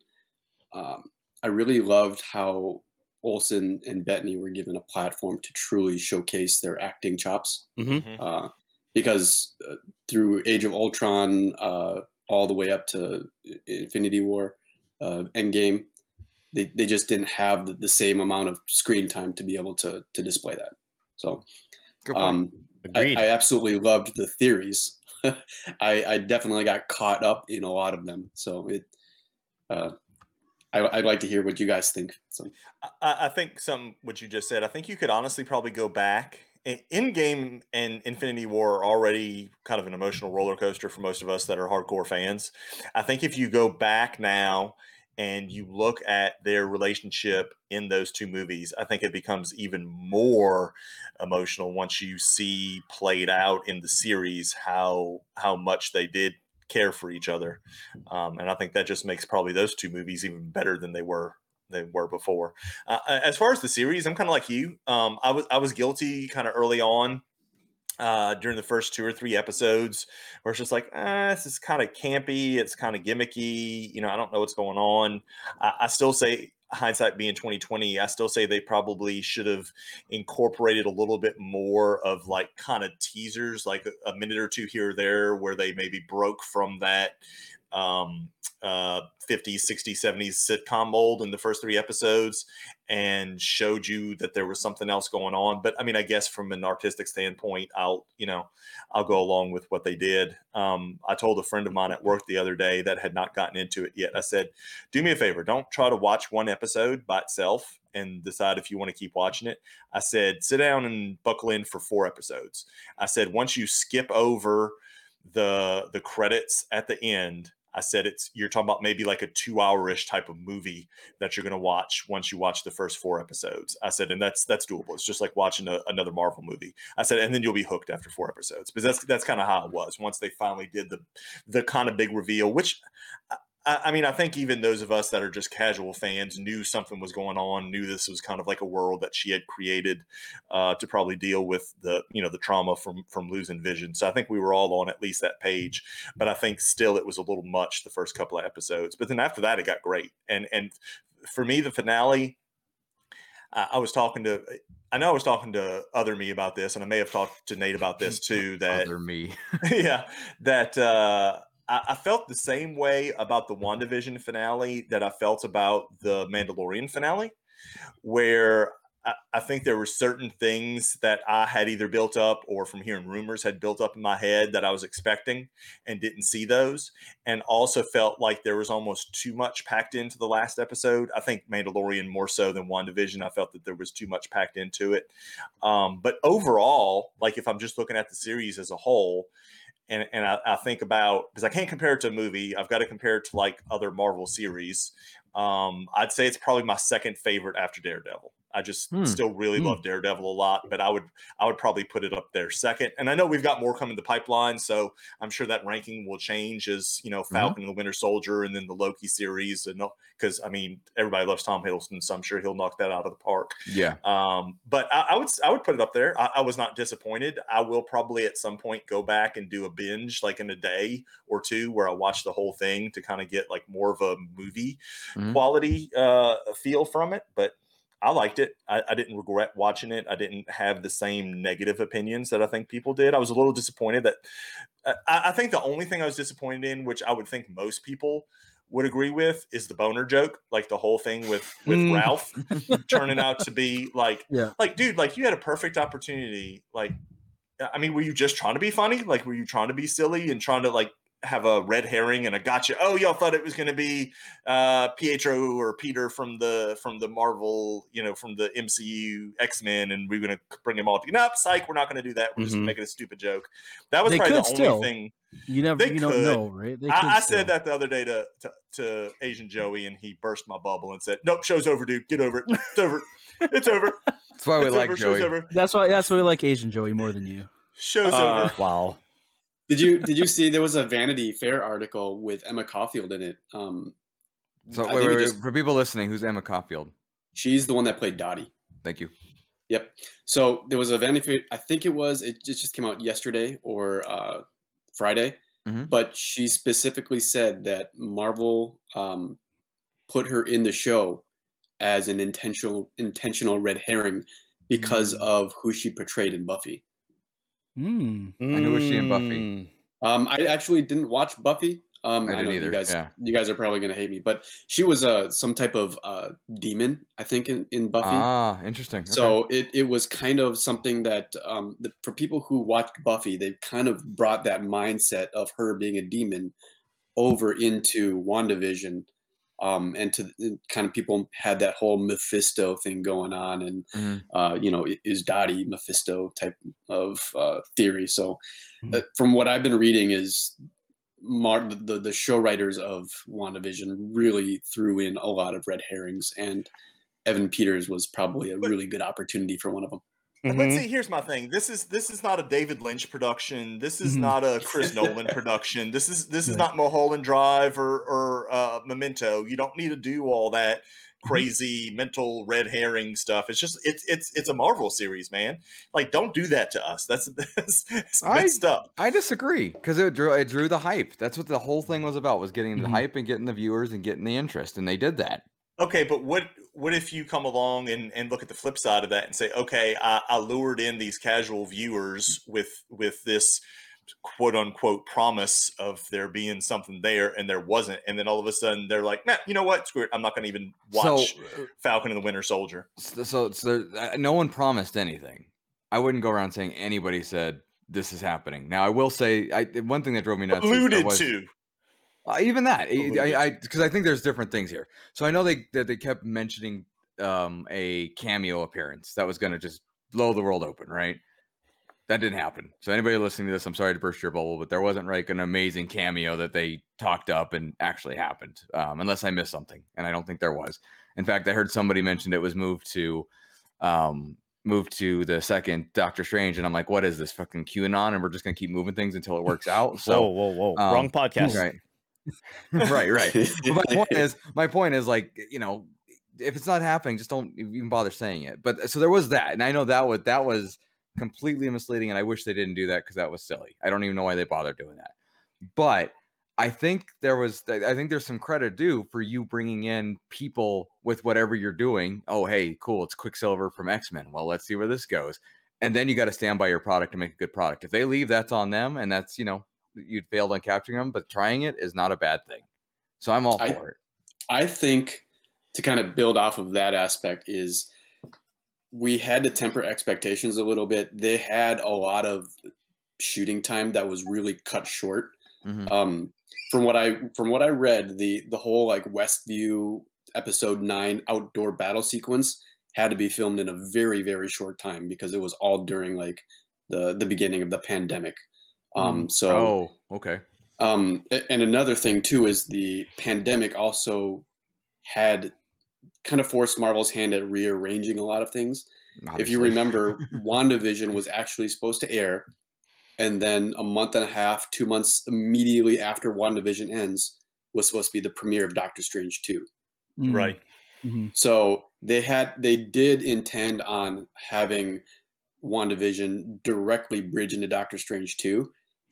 Um, I really loved how Olsen and Bettany were given a platform to truly showcase their acting chops. Mhm. Uh, because uh, through Age of Ultron, uh, all the way up to Infinity War, uh, Endgame, they, they just didn't have the, the same amount of screen time to be able to to display that. So um, I, I absolutely loved the theories. I, I definitely got caught up in a lot of them. So it, uh, I I, would like to hear what you guys think. So I, I think some what you just said. I think you could honestly probably go back. Endgame and Infinity War are already kind of an emotional roller coaster for most of us that are hardcore fans. I think if you go back now and you look at their relationship in those two movies, I think it becomes even more emotional once you see played out in the series how how much they did care for each other. Um, and I think that just makes probably those two movies even better than they were they were before. Uh, as far as the series, I'm kind of like you. Um, I was I was guilty kind of early on uh, during the first two or three episodes, where it's just like, eh, this is kind of campy. It's kind of gimmicky. You know, I don't know what's going on. I, I still say hindsight being 2020 i still say they probably should have incorporated a little bit more of like kind of teasers like a minute or two here or there where they maybe broke from that um, uh, 50s, 60s, 70s sitcom mold in the first three episodes and showed you that there was something else going on. But I mean, I guess from an artistic standpoint, I'll, you know, I'll go along with what they did. Um, I told a friend of mine at work the other day that had not gotten into it yet. I said, do me a favor, don't try to watch one episode by itself and decide if you want to keep watching it. I said, sit down and buckle in for four episodes. I said, once you skip over the the credits at the end I said it's you're talking about maybe like a two hour ish type of movie that you're to watch once you watch the first four episodes. I said, and that's that's doable. It's just like watching a, another Marvel movie. I said, and then you'll be hooked after four episodes. But that's that's kind of how it was once they finally did the the kind of big reveal, which I, I mean, I think even those of us that are just casual fans knew something was going on, knew this was kind of like a world that she had created uh, to probably deal with the you know the trauma from from losing vision. So I think we were all on at least that page. But I think still it was a little much the first couple of episodes. But then after that, it got great. And and for me, the finale. I, I was talking to I know I was talking to other me about this, and I may have talked to Nate about this too. That other me, yeah, that uh, I, felt the same way about the WandaVision finale that I felt about the Mandalorian finale, where I, I think there were certain things that I had either built up or from hearing rumors had built up in my head that I was expecting and didn't see those. And also felt like there was almost too much packed into the last episode. I think Mandalorian more so than WandaVision. I felt that there was too much packed into it. Um, but overall, like if I'm just looking at the series as a whole, and and I, I think about because I can't compare it to a movie. I've got to compare it to like other Marvel series. Um, I'd say it's probably my second favorite after Daredevil. I just hmm. still really hmm. love Daredevil a lot, but I would I would probably put it up there second. And I know we've got more coming to pipeline, so I'm sure that ranking will change as you know mm-hmm. Falcon mm-hmm. and the Winter Soldier, and then the Loki series, and because I mean everybody loves Tom Hiddleston, so I'm sure he'll knock that out of the park. Yeah. Um, but I, I would I would put it up there. I, I was not disappointed. I will probably at some point go back and do a binge like in a day or two where I watch the whole thing to kind of get like more of a movie mm-hmm. quality uh, feel from it. But I liked it. I, I, didn't regret watching it. I didn't have the same negative opinions that I think people did. I was a little disappointed that uh, I, I, think the only thing I was disappointed in, which I would think most people would agree with, is the boner joke. Like the whole thing with with mm. Ralph turning out to be like, yeah. like dude, like you had a perfect opportunity. Like, I mean, were you just trying to be funny? Like, were you trying to be silly and trying to like have a red herring and a gotcha. Oh, y'all thought it was going to be uh, Pietro or Peter from the from the Marvel, you know, from the MCU X Men, and we are going to bring him all together. Nope, psych. We're not going to do that. We're mm-hmm. just making a stupid joke. That was they probably the still. only thing. You never, you could. don't know, right? I, I said that the other day to, to, to Asian Joey, and he burst my bubble and said, "Nope, show's over, dude. Get over it. It's over. It's over. That's why we it's like over. Joey. That's why. That's why we like Asian Joey more than you. Show's uh, over. Wow. Did you did you see there was a Vanity Fair article with Emma Caulfield in it? Um, so wait, wait, just, for people listening, who's Emma Caulfield? She's the one that played Dottie. Thank you. Yep. So there was a Vanity Fair. I think it was. It just came out yesterday or uh, Friday. Mm-hmm. But she specifically said that Marvel um, put her in the show as an intentional intentional red herring because mm. of who she portrayed in Buffy. Mm. I who was she in Buffy? Mm. Um, I actually didn't watch Buffy. Um, I, I either. you guys, yeah. you guys are probably gonna hate me, but she was uh, some type of uh, demon, I think, in, in Buffy. Ah, interesting. Okay. So it, it was kind of something that um, the, for people who watched Buffy, they kind of brought that mindset of her being a demon over into WandaVision. Um, and to and kind of people had that whole Mephisto thing going on, and Mhm. uh, you know, is Dottie Mephisto type of uh, theory. So, Mhm. uh, from what I've been reading, is Mar- the the show writers of WandaVision really threw in a lot of red herrings, and Evan Peters was probably a really good opportunity for one of them. But Mhm. see, here's my thing. This is this is not a David Lynch production. This is Mhm. not a Chris Nolan production. This is this is Right. not Mulholland Drive or or uh, Memento. You don't need to do all that crazy mental red herring stuff. It's just it's it's it's a Marvel series, man. Like, don't do that to us. That's that's, that's I- messed up. I disagree because it drew it drew the hype. That's what the whole thing was about was getting the Mhm. hype and getting the viewers and getting the interest, and they did that. Okay, but what what if you come along and, and look at the flip side of that and say, okay, I, I lured in these casual viewers with with this quote unquote promise of there being something there and there wasn't, and then all of a sudden they're like, nah, you know what? Screw it. I'm not gonna even watch So, Falcon and the Winter Soldier. so, so, uh, no one promised anything. I wouldn't go around saying anybody said this is happening. Now I will say, I one thing that drove me nuts. Alluded was- to. Uh, even that, I- I because I, think there's different things here. So I know they that they kept mentioning um, a cameo appearance that was going to just blow the world open, right? That didn't happen. So anybody listening to this, I'm sorry to burst your bubble, but there wasn't like an amazing cameo that they talked up and actually happened, um, unless I missed something, and I don't think there was. In fact, I heard somebody mentioned it was moved to um, moved to the second Doctor Strange, and I'm like, what is this fucking QAnon? And we're just gonna keep moving things until it works out. So whoa, whoa, whoa! um, Wrong podcast. Right. Right, right. My point is, my point is like, you know, if it's not happening, just don't even bother saying it. But uh, so there was that, and I know that was that was completely misleading, and I wish they didn't do that because that was silly. I don't even know why they bothered doing that. But I think there was, I think there's some credit due for you bringing in people with whatever you're doing. Oh, hey, cool, it's Quicksilver from X Men. Well, let's see where this goes. And then you got to stand by your product to make a good product. If they leave, that's on them, and that's you know you failed on capturing them, but trying it is not a bad thing. So I'm all I- for it. I think to kind of build off of that aspect is we had to temper expectations a little bit. They had a lot of shooting time that was really cut short. Mhm. Um, from what I from what I read, the the whole like Westview episode nine outdoor battle sequence had to be filmed in a very very short time because it was all during like the the beginning of the pandemic. Um, so Oh, okay. um, and another thing too is the pandemic also had kind of forced Marvel's hand at rearranging a lot of things. If you remember, WandaVision was actually supposed to air, and then a month and a half, two months immediately after WandaVision ends, was supposed to be the premiere of Doctor Strange 2. Mm, Right. mhm. So they had they did intend on having WandaVision directly bridge into Doctor Strange 2.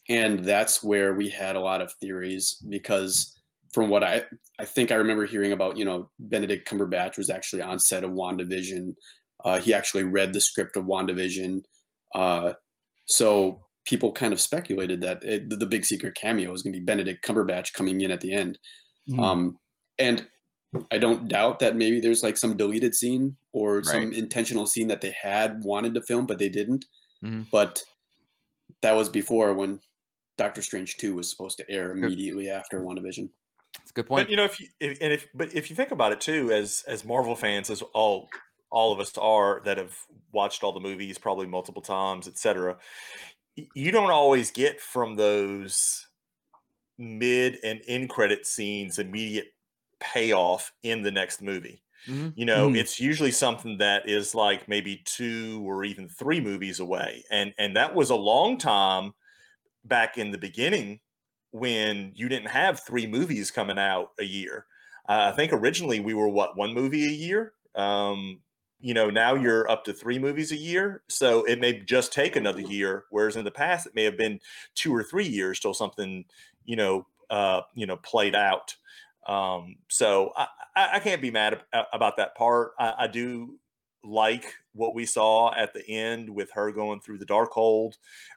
And that's where we had a lot of theories because from what I I think I remember hearing about, you know, Benedict Cumberbatch was actually on set of WandaVision. Uh, he actually read the script of WandaVision. Uh, so people kind of speculated that it, the, big secret cameo is going to be Benedict Cumberbatch coming in at the end. Mhm. Um, and I don't doubt that maybe there's like some deleted scene or some intentional scene that they had wanted to film, but they didn't. Mhm. But that was before when Doctor Strange 2 was supposed to air immediately after WandaVision. That's a good point. But you know, if you if, and if but if you think about it too, as as Marvel fans, as all all of us are that have watched all the movies probably multiple times, etc. You don't always get from those mid and end credit scenes immediate payoff in the next movie. Mhm. You know, Mhm. it's usually something that is like maybe two or even three movies away, and and that was a long time back in the beginning when you didn't have three movies coming out a year. Uh, I think originally we were what one movie a year. Um, you know, now you're up to three movies a year, so it may just take another year. Whereas in the past, it may have been two or three years till something, you know, uh, you know, played out. Um, so I, I, can't be mad ab- about that part. I, I do like what we saw at the end with her going through the Darkhold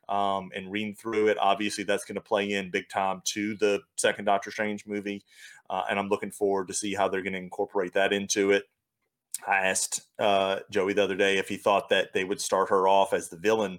um, and reading through it. Obviously, that's going to play in big time to the second Doctor Strange movie, uh, and I'm looking forward to see how they're going to incorporate that into it. I asked uh, Joey the other day if he thought that they would start her off as the villain.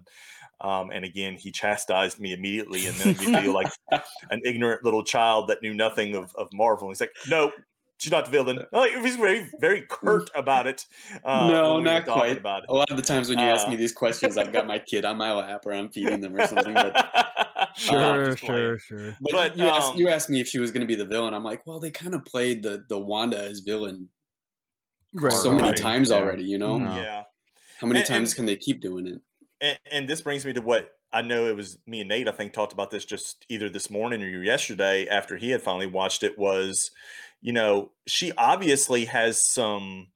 Um, and again, he chastised me immediately and made me feel like an ignorant little child that knew nothing of, of Marvel. He's like, nope, she's not the villain. Like he was very very curt about it. Uh, No, when we not quite. About A lot of the times when you ask Uh, me these questions, I've got my kid on my lap or I'm feeding them or something. But. Sure, just playing. sure, sure. but, But, you, asked, um, you asked me if she was going to be the villain. I'm like, well, they kind of played the the Wanda as villain Right. so many times Yeah. already. You know, Mhm. Yeah. how many And- times and- can they keep doing it? and, and this brings me to what I know it was me and Nate. I think talked about this just either this morning or yesterday after he had finally watched it. Was you know she obviously has some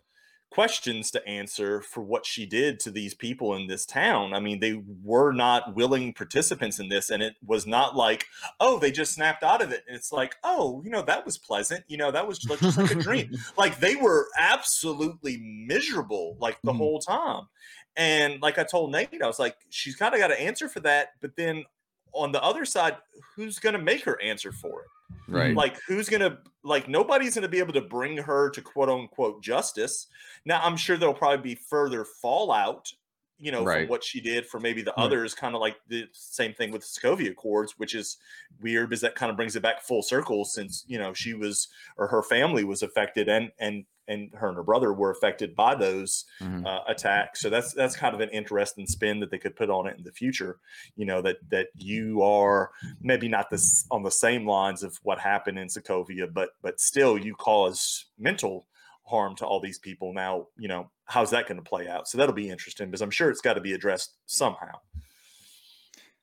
questions to answer for what she did to these people in this town. I mean, they were not willing participants in this, and it was not like, oh, they just snapped out of it. And it's like, oh, you know, that was pleasant. You know, that was just, just like a dream. Like they were absolutely miserable like the Mhm. whole time. And like I told Nate, I was like, she's kind of got to answer for that. But then on the other side, who's going to make her answer for it? Right. Like, who's going to, like, nobody's going to be able to bring her to quote unquote justice. Now, I'm sure there'll probably be further fallout, you know, Right. from what she did for maybe the Right. others, kind of like the same thing with the Sokovia Accords, which is weird because that kind of brings it back full circle since, you know, she was or her family was affected and, and, and her and her brother were affected by those Mhm. uh, attack. So that's that's kind of an interesting spin that they could put on it in the future. You know that that you are maybe not this on the same lines of what happened in Sokovia, but but still you cause mental harm to all these people. Now you know how's that going to play out. So that'll be interesting because I'm sure it's got to be addressed somehow.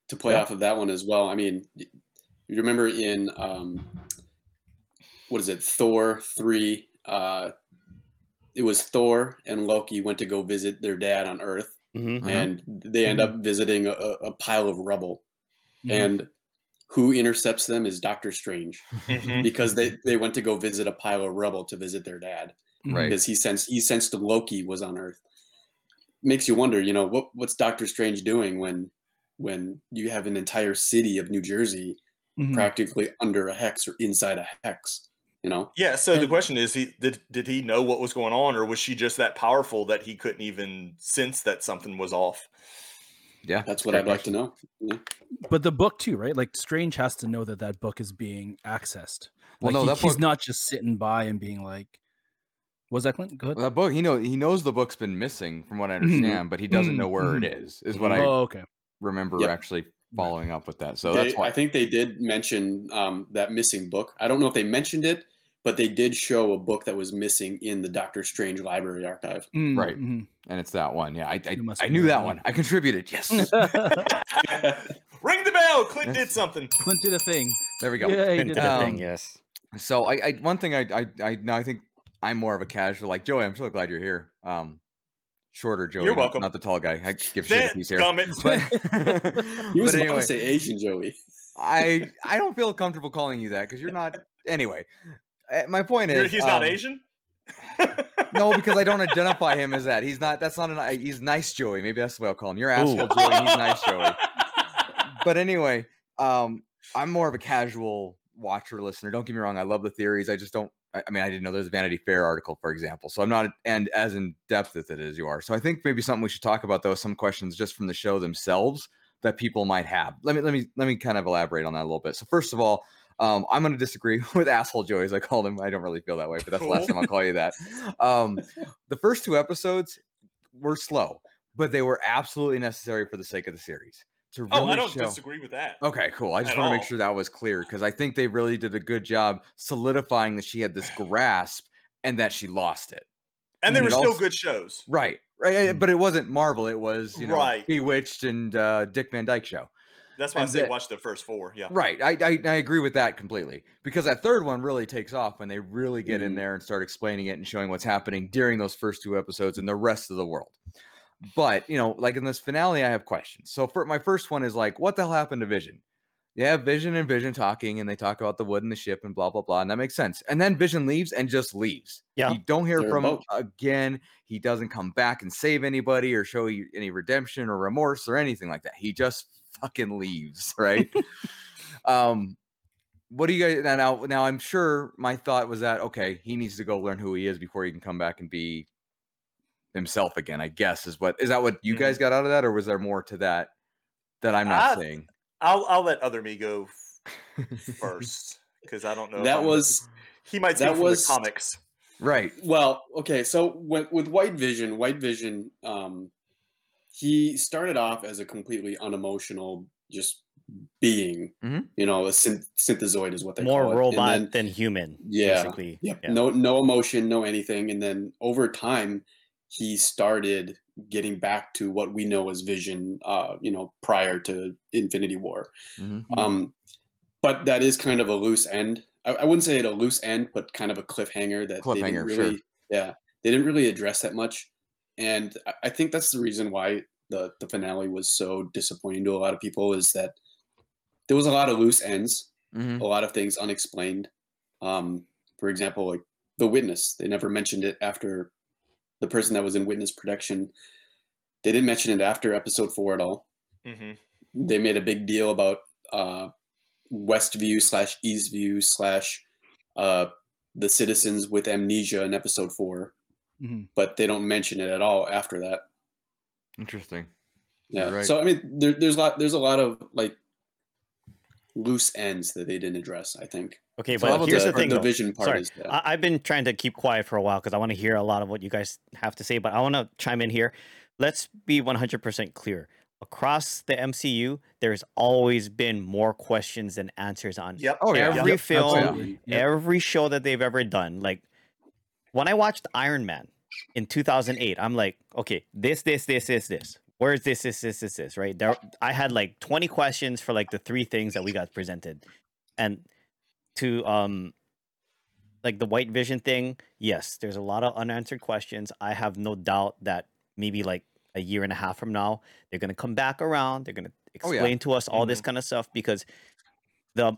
to play Yeah. off of that one as well. I mean, you remember in um, what is it, Thor three? Uh, it was Thor and Loki went to go visit their dad on Earth, Mhm. Mhm. and they end up visiting a, a a pile of rubble. Mhm. And who intercepts them is Doctor Strange Mm-hmm. because they they went to go visit a pile of rubble to visit their dad Right. because he sensed he sensed Loki was on Earth. Makes you wonder, you know, what what's Doctor Strange doing when when you have an entire city of New Jersey Mhm. practically under a hex or inside a hex, you know? Yeah. So the question is, he did did he know what was going on, or was she just that powerful that he couldn't even sense that something was off? Yeah. That's what I'd like to know. Yeah. But the book too, right? Like Strange has to know that that book is being accessed. Well, Like, no, he- that he's not just sitting by and being like, "Was that Clint? Go ahead." Well, that book, he know he knows the book's been missing, from what I Mhm. understand, but he doesn't know where it Mhm. is. Is what I oh, okay. remember Yep. actually following up with that. So They- that's why. I think they did mention um, that missing book. I don't know if they mentioned it, but they did show a book that was missing in the Doctor Strange library archive. Mm, Right. mhm. and it's that one. Yeah, I I, must I knew that that one. one. I contributed. Yes. Ring the bell. Clint did something. Clint did a thing. there we go. Yeah, he did did a thing, Um, yes. So I, I one thing I I I now I think I'm more of a casual. Like Joey, I'm so glad you're here. Um, shorter Joey, You're welcome. Not, the tall guy. I give shit if he's here. Dadgummit. But, He was but about anyway, to say Asian Joey. I I don't feel comfortable calling you that because you're not. Anyway, uh, my point is he's not um, Asian. No, because I don't identify him as that. He's not. That's not an. I- He's nice Joey. Maybe that's the way I'll call him. You're asshole Ooh. Joey. He's nice Joey. But anyway, um, I'm more of a casual watcher listener. Don't get me wrong. I love the theories. I just don't. I, mean, I didn't know there's a Vanity Fair article, for example. So I'm not and as in depth with it as you are. So I think maybe something we should talk about though. Some questions just from the show themselves that people might have. Let me let me let me kind of elaborate on that a little bit. So first of all. Um, I'm going to disagree with asshole Joey, as I called him. I don't really feel that way, but that's the last time I'll call you that. Um, the first two episodes were slow, but they were absolutely necessary for the sake of the series to really oh, I don't show. disagree with that. Okay, cool. I just want to make sure that was clear because I think they really did a good job solidifying that she had this grasp and that she lost it. And they and were it still also- good shows. Right, right. eh, But it wasn't Marvel. It was you know Right. Bewitched and uh, Dick Van Dyke Show. That's why I And say that- watch the first four. Yeah. Right. I, I I agree with that completely because that third one really takes off when they really get in Mhm. there and start explaining it and showing what's happening during those first two episodes and the rest of the world. But you know, like in this finale, I have questions. So for my first one is like, what the hell happened to Vision? You have Vision and Vision talking, and they talk about the wood and the ship and blah blah blah, and that makes sense. And then Vision leaves and just leaves. Yeah. you don't hear They're from him again. He doesn't come back and save anybody or show you any redemption or remorse or anything like that. He just fucking leaves, right? um, what do you guys now, now? Now I'm sure my thought was that okay, he needs to go learn who he is before he can come back and be himself again. I guess is what is that what you Mhm. guys got out of that, or was there more to that that I'm not I- saying? I'll I'll let other me go first because I don't know. That was He might see That from was- the comics. Right. Well, okay, so with, with White Vision, White Vision, um, he started off as a completely unemotional, just being. Mhm. You know, a synth- synthezoid is what they More call it. Robot then- than human. Yeah, Basically. Yep. Yeah. No, no emotion, no anything, and then over time, he started getting back to what we know as Vision. Uh, you know, prior to Infinity War. Mhm. Um, but that is kind of a loose end. I, I wouldn't say it a loose end, but kind of a cliffhanger that they didn't sure. really, yeah, they didn't really address that much. And I, I think that's the reason why the the finale was so disappointing to a lot of people is that there was a lot of loose ends, Mhm. a lot of things unexplained. Um, for example, like the witness, they never mentioned it after the person that was in witness protection. They didn't mention it after episode four at all hmm they made a big deal about uh, Westview slash Eastview slash uh, the citizens with amnesia in episode four, Mhm. but they don't mention it at all after that. Interesting. Yeah. Right. So I mean, there, there's a lot. There's a lot of like loose ends that they didn't address. I think. Okay, So but here's the- the thing. the vision part Sorry, is that. I- I've been trying to keep quiet for a while because I want to hear a lot of what you guys have to say, but I want to chime in here. Let's be 100% clear. Across the MCU, there's always been more questions than answers on Yep. Oh, yeah. every Yep, film. Yep. every show that they've ever done. Like when I watched Iron Man in 2008, I'm like, okay, this, this, this, this, this. Where's this, this, this, this, this, right? There, I had like 20 questions for like the three things that we got presented. And to, um, like the white vision thing, yes, there's a lot of unanswered questions. I have no doubt that maybe like a year and a half from now, they're gonna come back around. They're gonna Oh, yeah. explain to us all this kind of stuff because the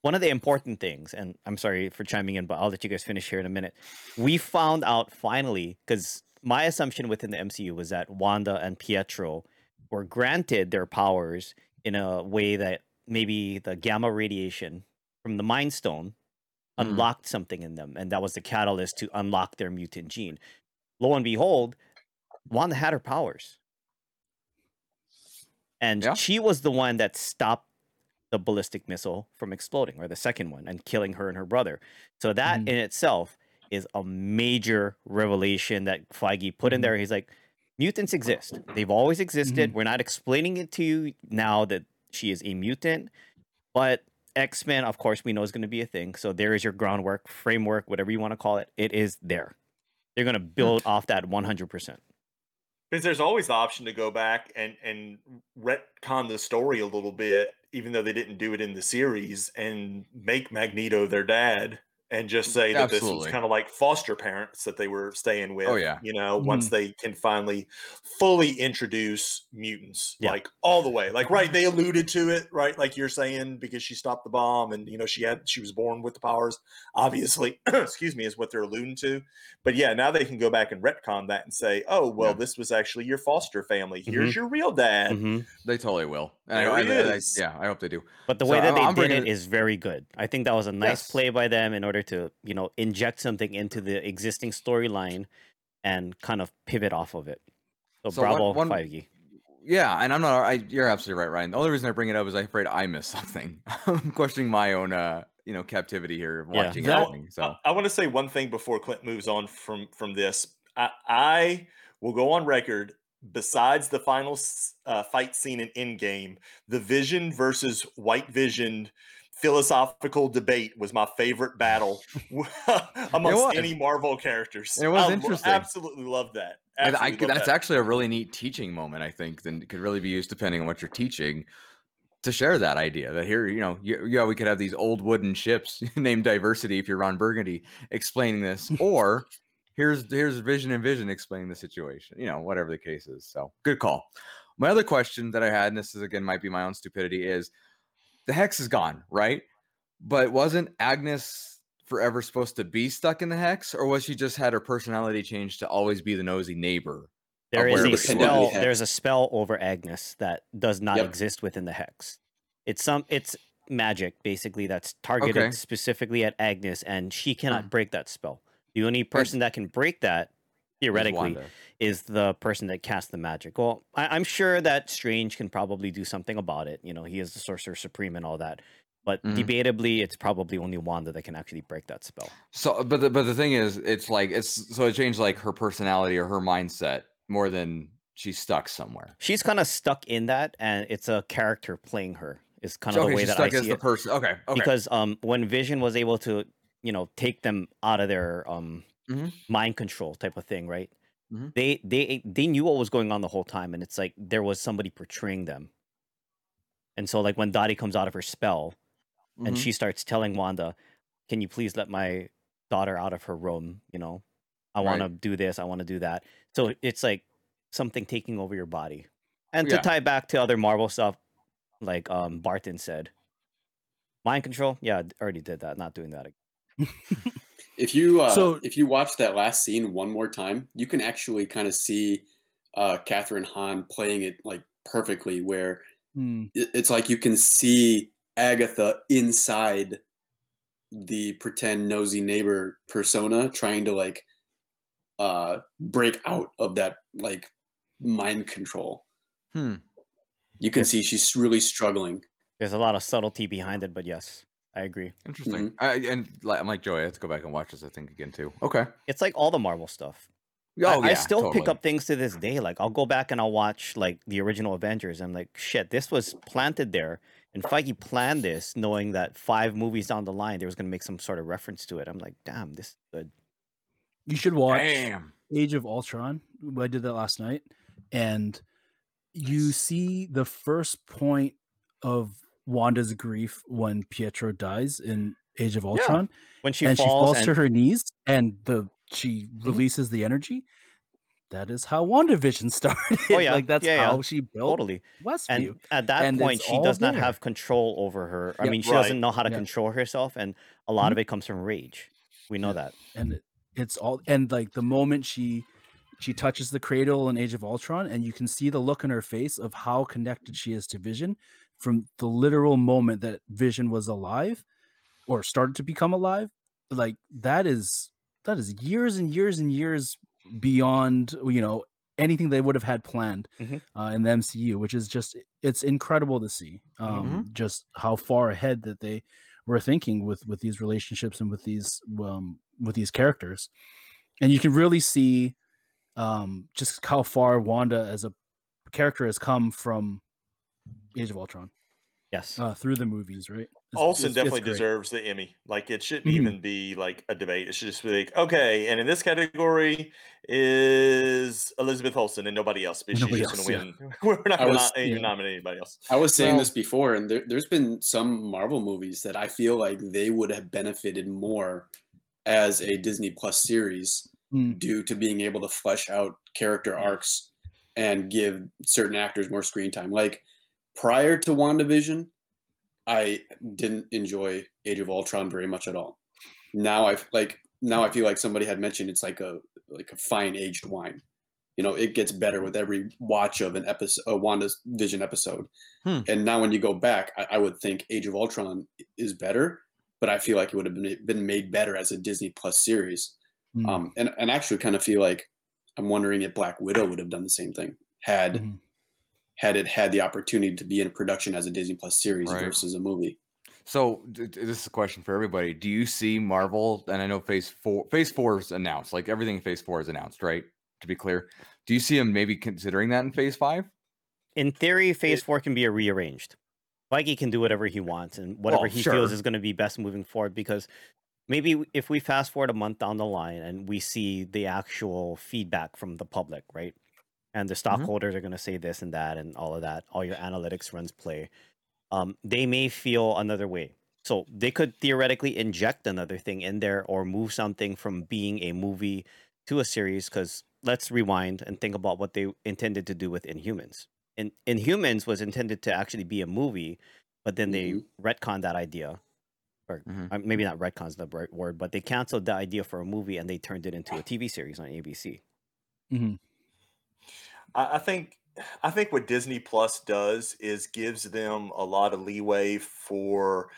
one of the important things, and I'm sorry for chiming in, but I'll let you guys finish here in a minute. We found out finally because my assumption within the MCU was that Wanda and Pietro were granted their powers in a way that maybe the gamma radiation from the Mind Stone Mhm. unlocked something in them, and that was the catalyst to unlock their mutant gene. Lo and behold, Wanda had her powers, and Yeah. she was the one that stopped the ballistic missile from exploding, or the second one, and killing her and her brother. So that Mhm. in itself is a major revelation that Feige put in Mhm. there. He's like, mutants exist. They've always existed. We're not explaining it to you now that she is a mutant, but X Men, of course, we know is going to be a thing. So there is your groundwork, framework, whatever you want to call it. It is there. They're going to build off that 100%. Because there's always the option to go back and and retcon the story a little bit, even though they didn't do it in the series, and make Magneto their dad, and just say that this was kind of like foster parents that they were staying with. Oh, yeah. you know, once they can finally fully introduce mutants, Yeah. like all the way. Like right, they alluded to it, right? Like you're saying because she stopped the bomb, and you know she had she was born with the powers. Obviously, excuse me, is what they're alluding to. But yeah, now they can go back and retcon that and say, oh, well, Yeah. this was actually your foster family. Here's Mhm. your real dad. Mhm. They totally will. And I, I, it I- I- yeah, I hope they do. But the So way that I'm- they I'm did bringing it it- is very good. I think that was a nice Yes. play by them in order to, you know, inject something into the existing storyline and kind of pivot off of it. So, So bravo, one- Feige. Yeah, and I'm not. I, you're absolutely right, Ryan. The only reason I bring it up is I'm afraid I missed something. I'm questioning my own, uh, you know, captivity here of Yeah. watching Now, everything. So I, want to say one thing before Clint moves on from from this. I, I will go on record. Besides the final uh, fight scene in Endgame, the Vision versus White Vision philosophical debate was my favorite battle amongst any Marvel characters. It was I interesting. absolutely love that. I, I Absolutely love that's that. actually a really neat teaching moment. I think, and could really be used depending on what you're teaching to share that idea. That here, you know, you, yeah, we could have these old wooden ships named Diversity if you're Ron Burgundy explaining this, or here's here's Vision and Vision explaining the situation. You know, whatever the case is. So good call. My other question that I had, and this is again might be my own stupidity, is the hex is gone, right? But wasn't Agnes forever supposed to be stuck in the hex, or was she just had her personality changed to always be the nosy neighbor? There is a spell. There's a spell over Agnes that does not Yep. exist within the hex. It's some. It's magic basically that's targeted Okay. specifically at Agnes, and she cannot hmm. break that spell. The only person that can break that, theoretically, is the person that casts the magic. Well, I, I'm sure that Strange can probably do something about it. You know, he is the Sorcerer Supreme and all that. But the way that they did it is very good. I think that was a nice play by them in order to, you know, inject something into the existing storyline and kind of pivot off of it. So, bravo, Feige. Mhm. debatably, it's probably only Wanda that can actually break that spell. So, but the, but the thing is, it's like it's so it changed like her personality or her mindset more than she's stuck somewhere. She's kind of stuck in that, and it's a character playing her. Is kind of okay, the way that I stuck as see the it. person. Okay, okay. Because um, when Vision was able to, you know, take them out of their um Mhm. mind control type of thing, right? Mhm. They they they knew what was going on the whole time, and it's like there was somebody portraying them. And so, like when Dottie comes out of her spell, and Mhm. she starts telling Wanda, "Can you please let my daughter out of her room? You know, I want to do this, I want to do that." So it's like something taking over your body. And to Yeah. tie back to other Marvel stuff, like um Barton said, mind control. Yeah, I already did that. Not doing that again. If you uh, So- if you watch that last scene one more time, you can actually kind of see uh, Kathryn Hahn playing it like perfectly, where Hmm. it's like you can see Agatha inside the pretend nosy neighbor persona trying to like uh break out of that like mind control. Hmm. You can see she's really struggling. There's a lot of subtlety behind it, but yes, I agree. Interesting. Mm-hmm. I, and like, I'm like Joey. I have to go back and watch this. I think again too. Okay. It's like all the Marvel stuff. Oh I, I yeah, still pick up things to this day. Like I'll go back and I'll watch like the original Avengers. I'm like, shit, this was planted there. And Feige planned this knowing that five movies down the line there was gonna make some sort of reference to it. I'm like, damn, this is good. You should watch Damn. Age of Ultron. I did that last night, and you see the first point of Wanda's grief when Pietro dies in Age of Ultron, When she and she falls, falls and, to her knees, and the she releases the energy. That is how WandaVision started. Oh, yeah. like that's Yeah, yeah. how she built totally. Westview. And at that and point, she does not have control over her. I mean, she Right. doesn't know how to Yeah. control herself, and a lot Mhm. of it comes from rage. We know Yeah. that. and it, it's all and like the moment she she touches the cradle in Age of Ultron, and you can see the look in her face of how connected she is to Vision from the literal moment that Vision was alive or started to become alive. Like that is that is years and years and years beyond you know anything they would have had planned Mhm. uh, in the MCU, which is just it's incredible to see um, just how far ahead that they were thinking with with these relationships and with these um, with these characters, and you can really see um, just how far Wanda as a character has come from Age of Ultron Yes. uh, through the movies, right? It's- Olsen it's- it's definitely great. deserves the Emmy. Like it shouldn't Mhm. even be like a debate. It should just be like, okay, and in this category is Elizabeth Olsen and nobody else. But she's Nobody just else, gonna win. We're not gonna was- not, even yeah. nominate anybody else. I was saying Well- this before, and there, there's been some Marvel movies that I feel like they would have benefited more as a Disney Plus series Mm. due to being able to flesh out character arcs and give certain actors more screen time. Like prior to WandaVision, I didn't enjoy Age of Ultron very much at all. Now I've like now I feel like somebody had mentioned it's like a like a fine aged wine. You know, it gets better with every watch of an episode, a Wanda's Vision episode. Hmm. And now when you go back, I, I would think Age of Ultron is better, but I feel like it would have been been made better as a Disney Plus series. Mm. Um, and and actually kind of feel like I'm wondering if Black Widow would have done the same thing had Mhm. Had it had the opportunity to be in production as a Disney Plus series Right. versus a movie. So d- d- this is a question for everybody. Do you see Marvel? And I know Phase Four, Phase Four is announced. Like everything in Phase Four is announced, right? To be clear, do you see them maybe considering that in Phase Five? In theory, Phase It- Four can be rearranged. Feige can do whatever he wants and whatever Well, he feels is going to be best moving forward. Because maybe if we fast forward a month down the line and we see the actual feedback from the public, right? And the stockholders are going to say this and that and all of that. All your analytics runs play. Um, they may feel another way. So they could theoretically inject another thing in there or move something from being a movie to a series. Because let's rewind and think about what they intended to do with Inhumans. In Inhumans was intended to actually be a movie, but then they Mhm. retconned that idea, or Mhm. uh, maybe not retcons the right word, but they canceled the idea for a movie and they turned it into a TV series on ABC. Mhm. I, I think I think what Disney Plus does is gives them a lot of leeway for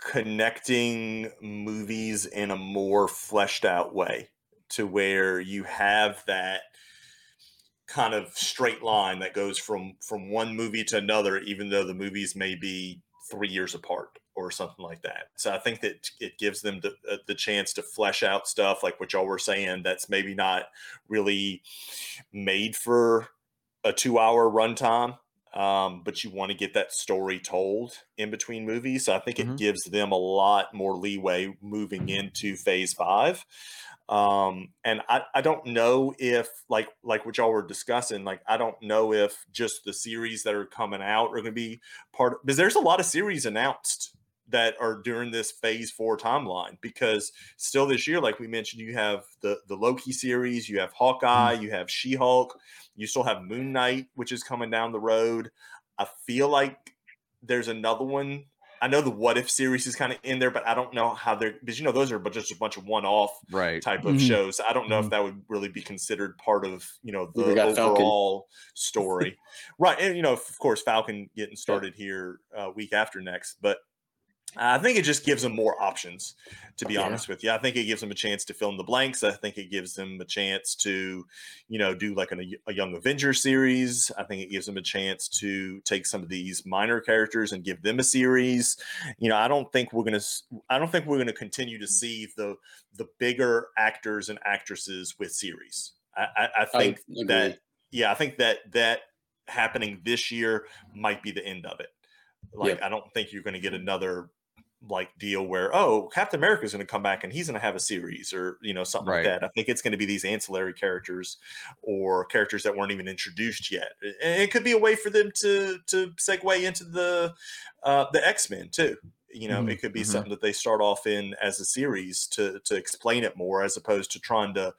connecting movies in a more fleshed out way to where you have that kind of straight line that goes from from one movie to another even though the movies may be three years apart or something like that. So I think that it gives them the, uh, the chance to flesh out stuff like what y'all were saying that's maybe not really made for a two hour runtime. Um, but you want to get that story told in between movies. So I think Mhm. it gives them a lot more leeway moving into phase five um and I, I don't know if like like what y'all were discussing like i don't know if just the series that are coming out are going to be part of because there's a lot of series announced that are during this phase four timeline because still this year like we mentioned you have the the loki series you have hawkeye you have she-hulk you still have moon knight which is coming down the road i feel like there's another one I know the What If series is kind of in there, but I don't know how they're because you know those are but just a bunch of one-off Right. type of Mhm. shows. I don't know Mhm. if that would really be considered part of you know the got Falcon. overall story, right? And you know, of course, Falcon getting started here uh, week after next, but I think it just gives them more options. To be Yeah. honest with you, I think it gives them a chance to fill in the blanks. I think it gives them a chance to, you know, do like an, a Young Avenger series. I think it gives them a chance to take some of these minor characters and give them a series. You know, I don't think we're gonna. I don't think we're gonna continue to see the the bigger actors and actresses with series. I, I, I I think agree. that yeah, I think that that happening this year might be the end of it. Like, I don't think you're going to get another like deal where oh Captain America is going to come back and he's going to have a series or you know something Right. like that. I think it's going to be these ancillary characters or characters that weren't even introduced yet. And it could be a way for them to to segue into the uh, the X Men too. You know, Mhm, it could be mhm. something that they start off in as a series to to explain it more, as opposed to trying to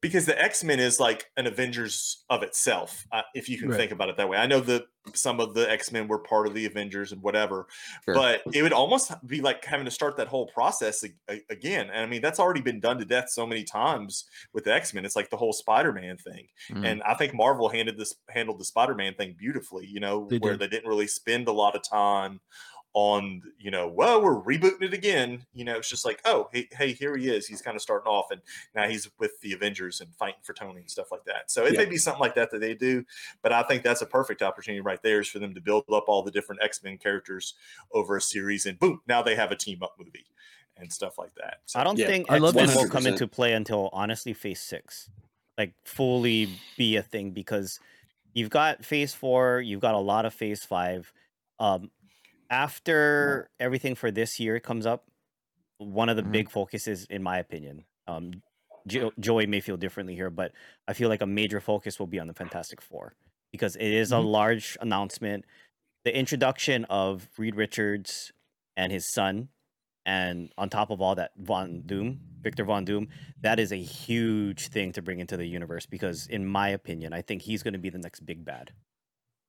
because the X Men is like an Avengers of itself, uh, if you can Right. think about it that way. I know that some of the X Men were part of the Avengers and whatever, Sure. but it would almost be like having to start that whole process a- a- again. And I mean, that's already been done to death so many times with the X Men. It's like the whole Spider Man thing, Mhm. and I think Marvel handled this handled the Spider Man thing beautifully. You know, They where did. they didn't really spend a lot of time on you know well we're rebooting it again you know it's just like oh hey, hey here he is he's kind of starting off and now he's with the avengers and fighting for tony and stuff like that so it may be something like that that they do but i think that's a perfect opportunity right there is for them to build up all the different x-men characters over a series and boom now they have a team up movie and stuff like that so I don't Yeah, think I X love Men this. will come into play until honestly Phase Six, like fully be a thing because you've got Phase Four, you've got a lot of Phase Five. Um, after everything for this year comes up, one of the Mhm. big focuses, in my opinion, um, jo- Joey may feel differently here, but I feel like a major focus will be on the Fantastic Four because it is a Mhm. large announcement. The introduction of Reed Richards and his son, and on top of all that, Von Doom, Victor Von Doom, that is a huge thing to bring into the universe because, in my opinion, I think he's going to be the next big bad.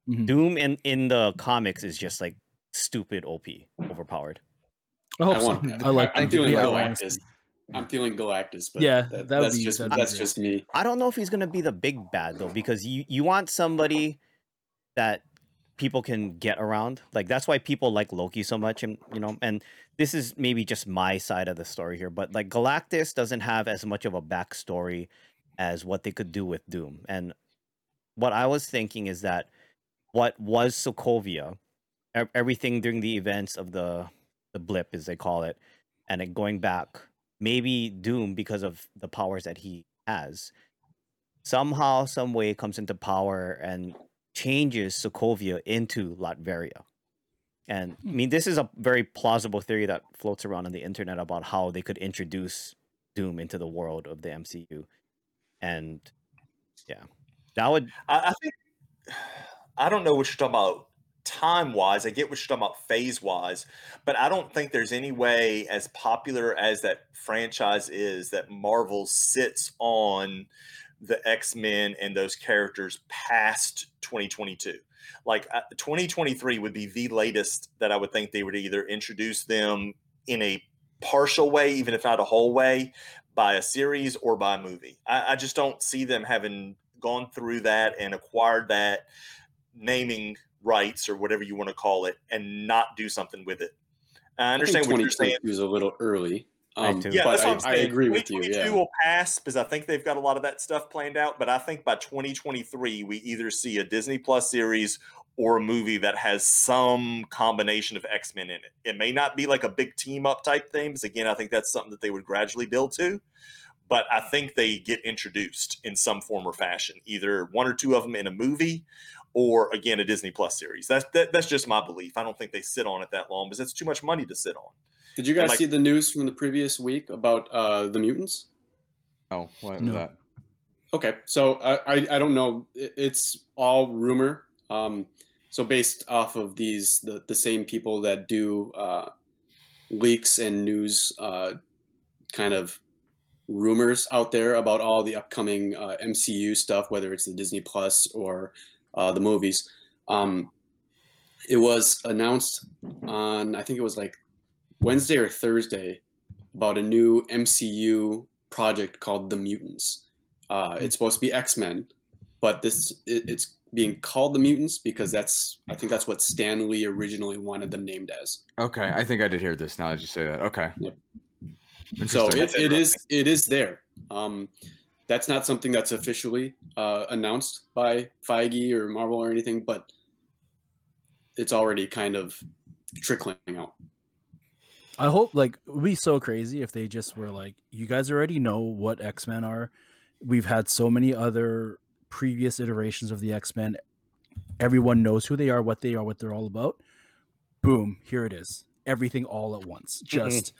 Mhm. Doom in in the comics is just like stupid OP, overpowered. I hope I so. want. I like. I'm feeling yeah, Galactus. I'm feeling Galactus, but Yeah, that, that would that's be- just that'd that's great. just me. I don't know if he's going to be the big bad though, because you you want somebody that people can get around. Like that's why people like Loki so much, and you know, and this is maybe just my side of the story here, but like Galactus doesn't have as much of a backstory as what they could do with Doom. And what I was thinking is that what was Sokovia, everything during the events of the the blip, as they call it, and it going back, maybe Doom because of the powers that he has, somehow, some way comes into power and changes Sokovia into Latveria. And I hmm. mean, this is a very plausible theory that floats around on the internet about how they could introduce Doom into the world of the MCU. And yeah, that would I, I think I don't know what you're talking about time wise. I get what you're talking about phase wise, but I don't think there's any way, as popular as that franchise is, that Marvel sits on the X Men and those characters past 2022. Like uh, 2023 would be the latest that I would think they would either introduce them in a partial way, even if not a whole way, by a series or by a movie. I, I just don't see them having gone through that and acquired that naming rights or whatever you want to call it and not do something with it. I I think understand what you're saying. 2022 is a little early. Um, too. Yeah, but that's what I, I'm saying. I agree with you. 2022 Yeah. will pass because I think they've got a lot of that stuff planned out. But I think by 2023, we either see a Disney Plus series or a movie that has some combination of X Men in it. It may not be like a big team up type thing, because again, I think that's something that they would gradually build to. But I think they get introduced in some form or fashion, either one or two of them in a movie, or again a Disney Plus series. That's that, that's just my belief. I don't think they sit on it that long because it's too much money to sit on. Did you guys like- see the news from the previous week about uh, the mutants? Oh, what was No. that? Okay, so I, I I don't know. It's all rumor. Um, so based off of these, the the same people that do uh, leaks and news, uh, kind of rumors out there about all the upcoming uh, MCU stuff, whether it's the Disney Plus or uh, the movies. Um, it was announced on I think it was like Wednesday or Thursday about a new MCU project called The Mutants. Uh, it's supposed to be X Men, but this it, it's being called the Mutants because that's I think that's what Stan Lee originally wanted them named as. Okay, I think I did hear this. Now that you say that, okay. Yep. So it, it is it is there. Um, that's not something that's officially uh, announced by Feige or Marvel or anything, but it's already kind of trickling out. I hope like it would be so crazy if they just were like, you guys already know what X Men are. We've had so many other previous iterations of the X Men. Everyone knows who they are, what they are, what they're all about. Boom, here it is. Everything all at once. Just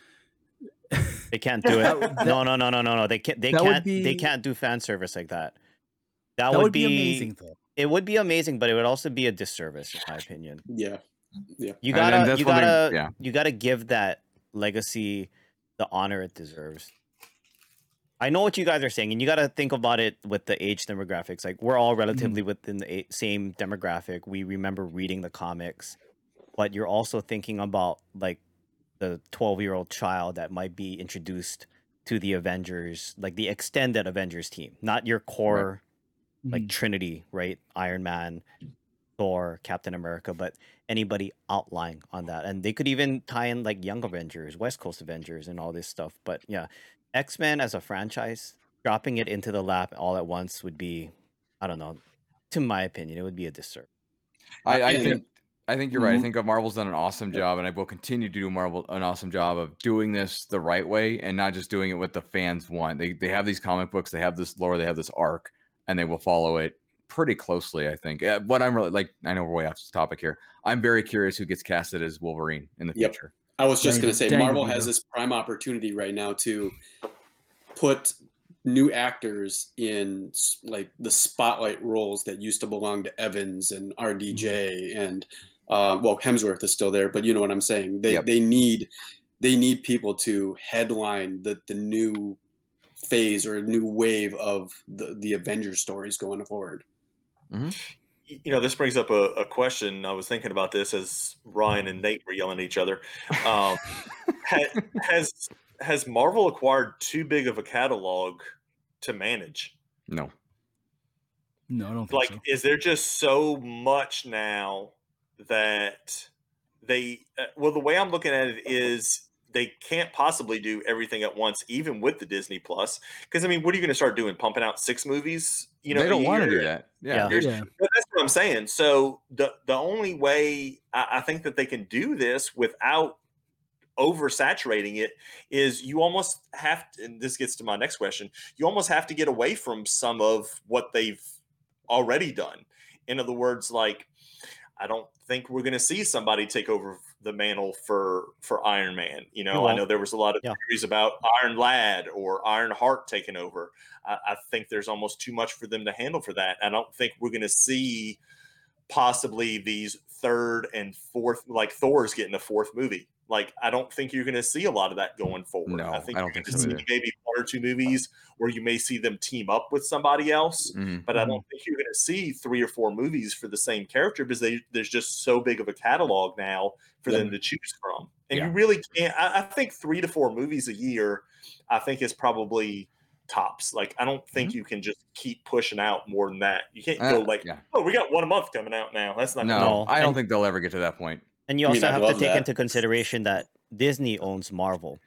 They can't do it. That no, no, no, no, no, no. They can't. They can't. They can't do fan service like that. That, that would, would be, be amazing though. It would be amazing, but it would also be a disservice, in my opinion. Yeah, yeah. You gotta, you gotta, yeah. you gotta give that legacy the honor it deserves. I know what you guys are saying, and you gotta think about it with the age demographics. Like we're all mm-hmm. relatively within the same demographic. We remember reading the comics, but you're also thinking about like the 12 year old child that might be introduced to the Avengers, like the extended Avengers team, not your core like Mhm. Trinity, right? Iron Man, Thor, Captain America, but anybody outlying on that. And they could even tie in like Young Avengers, West Coast Avengers, and all this stuff. But yeah, X Men as a franchise, dropping it into the lap all at once would be, I don't know, to my opinion, it would be a disservice. I, I think I think you're right. I Mhm. think Marvel's done an awesome job, and I will continue to do Marvel an awesome job of doing this the right way and not just doing it what the fans want. They they have these comic books, they have this lore, they have this arc, and they will follow it pretty closely. I think. Uh, What I'm really like, I know we're way off this topic here. I'm very curious who gets casted as Wolverine in the Yep. future. I was just going to say dang Marvel it, has this prime opportunity right now to put new actors in like the spotlight roles that used to belong to Evans and RDJ and uh, well Hemsworth is still there, but you know what I'm saying. They Yep. they need they need people to headline the the new phase or new wave of the the Avengers stories going forward. Y- you know, this brings up a, a question. I was thinking about this as Ryan and Nate were yelling at each other. Um, ha- has has Marvel acquired too big of a catalog to manage? No. No, I don't think Like, so. is there just so much now that they? Uh, well, the way I'm looking at it is they can't possibly do everything at once, even with the Disney Plus. Because I mean, what are you going to start doing? Pumping out six movies? You know, they don't want to do that. Yeah. Yeah. Yeah. But that's what I'm saying. So the the only way I, I think that they can do this without oversaturating it is you almost have to, and this gets to my next question, you almost have to get away from some of what they've already done. In other words, like I don't think we're going to see somebody take over the mantle for for Iron Man. You know, I know there was a lot of Yeah. theories about Iron Lad or Iron Heart taking over. I, I think there's almost too much for them to handle for that. I don't think we're going to see possibly these third and fourth, like Thor's getting a fourth movie. Like I don't think you're going to see a lot of that going forward. No, I think I you're don't think gonna so see maybe one or two movies where you may see them team up with somebody else Mhm. but I don't think you're going to see three or four movies for the same character because they, there's just so big of a catalog now for them to choose from. And Yeah. you really can't. I, I think three to four movies a year, I think is probably tops. Like I don't think you can just keep pushing out more than that. You can't go Uh, like, yeah. oh, we got one a month coming out now. That's not No, gonna- I don't think they'll ever get to that point. And you I also I'd have to take that. into consideration that Disney owns Marvel.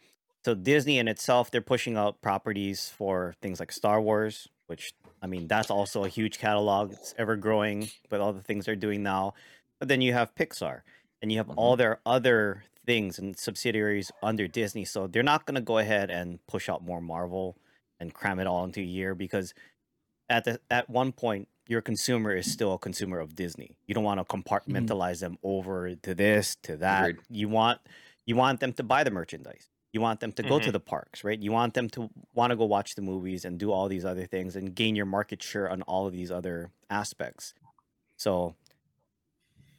So Disney in itself, they're pushing out properties for things like Star Wars, which I mean, that's also a huge catalog. It's ever growing with all the things they're doing now. But then you have Pixar, and you have Mhm. all their other things and subsidiaries under Disney. So they're not going to go ahead and push out more Marvel and cram it all into a year because at the at one point your consumer is still a consumer of Disney. You don't want to compartmentalize them over to this to that. Agreed. You want you want them to buy the merchandise. You want them to go to Mhm. the parks, right? You want them to want to go watch the movies and do all these other things and gain your market share on all of these other aspects. So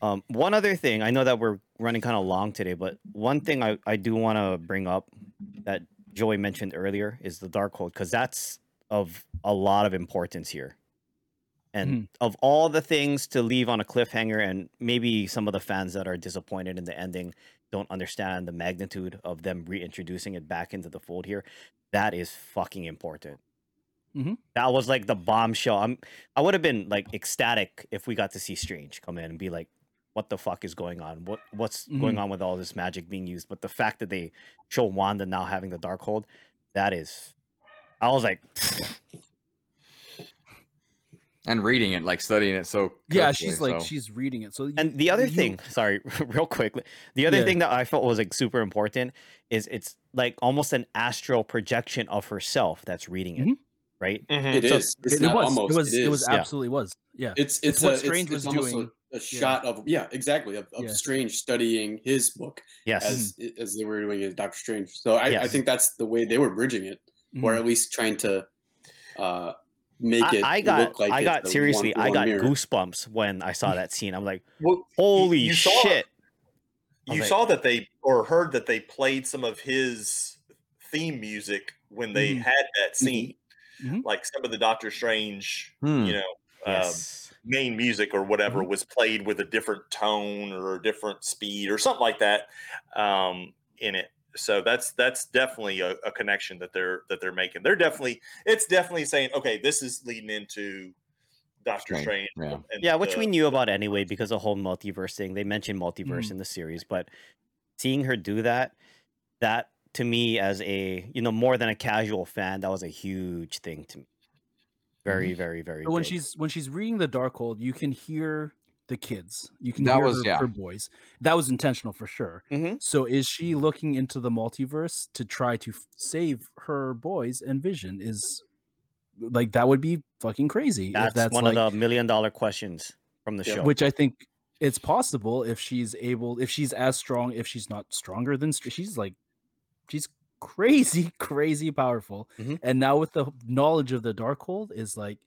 um, one other thing, I know that we're running kind of long today, but one thing I, I do want to bring up that Joey mentioned earlier is the Darkhold, because that's of a lot of importance here. And of all the things to leave on a cliffhanger, and maybe some of the fans that are disappointed in the ending don't understand the magnitude of them reintroducing it back into the fold here, that is fucking important. Mhm. That was like the bombshell. I'm I would have been like ecstatic if we got to see Strange come in and be like, "What the fuck is going on? What what's going on with all this magic being used?" But the fact that they show Wanda now having the Darkhold, that is, I was like, and reading it, like studying it. So Yeah, carefully, she's like so- she's reading it. So you- and the other you- thing, sorry, real quick, the other Yeah. thing that I felt was like super important is it's like almost an astral projection of herself that's reading it, Mhm. right? Mhm. It So is. It's it, was. almost. it was. It, was is. Yeah. absolutely was. Yeah. It's it's, what a, Strange it's, was it's doing. A, a shot of yeah, exactly of, of Yeah. Strange studying his book Yes. as as they were doing it, Doctor Strange. So I, I think that's the way they were bridging it, or Mhm. at least trying to uh, make I, it I got, look like I got seriously, I one-to-one got mirror. goosebumps when I saw that scene. I'm like, Well, holy you saw- shit! I was you like- saw that they or heard that they played some of his theme music when they Mhm. had that scene Mhm. like some of the doctor strange Hmm. you know um, main music or whatever Mm-hmm. was played with a different tone or a different speed or something like that um, in it so that's that's definitely a, a connection that they're that they're making they're definitely it's definitely saying okay this is leading into doctor Strange, strange yeah. and yeah, which the- we knew about anyway because the whole multiverse thing. They mentioned multiverse Mhm. in the series, but seeing her do that, that to me as a you know more than a casual fan, that was a huge thing to me. Very, very, very. So when big. she's when she's reading the Darkhold, you can hear the kids. You can That hear was- her, yeah. her boys. That was intentional for sure. Mhm. So is she looking into the multiverse to try to f- save her boys and Vision? Is like that would be fucking crazy. if that's, that's one like, of the million dollar questions from the Yeah. show. which I think it's possible if she's able, if she's as strong, if she's not stronger than she's like, she's crazy, crazy powerful. Mhm. And now with the knowledge of the Darkhold, is like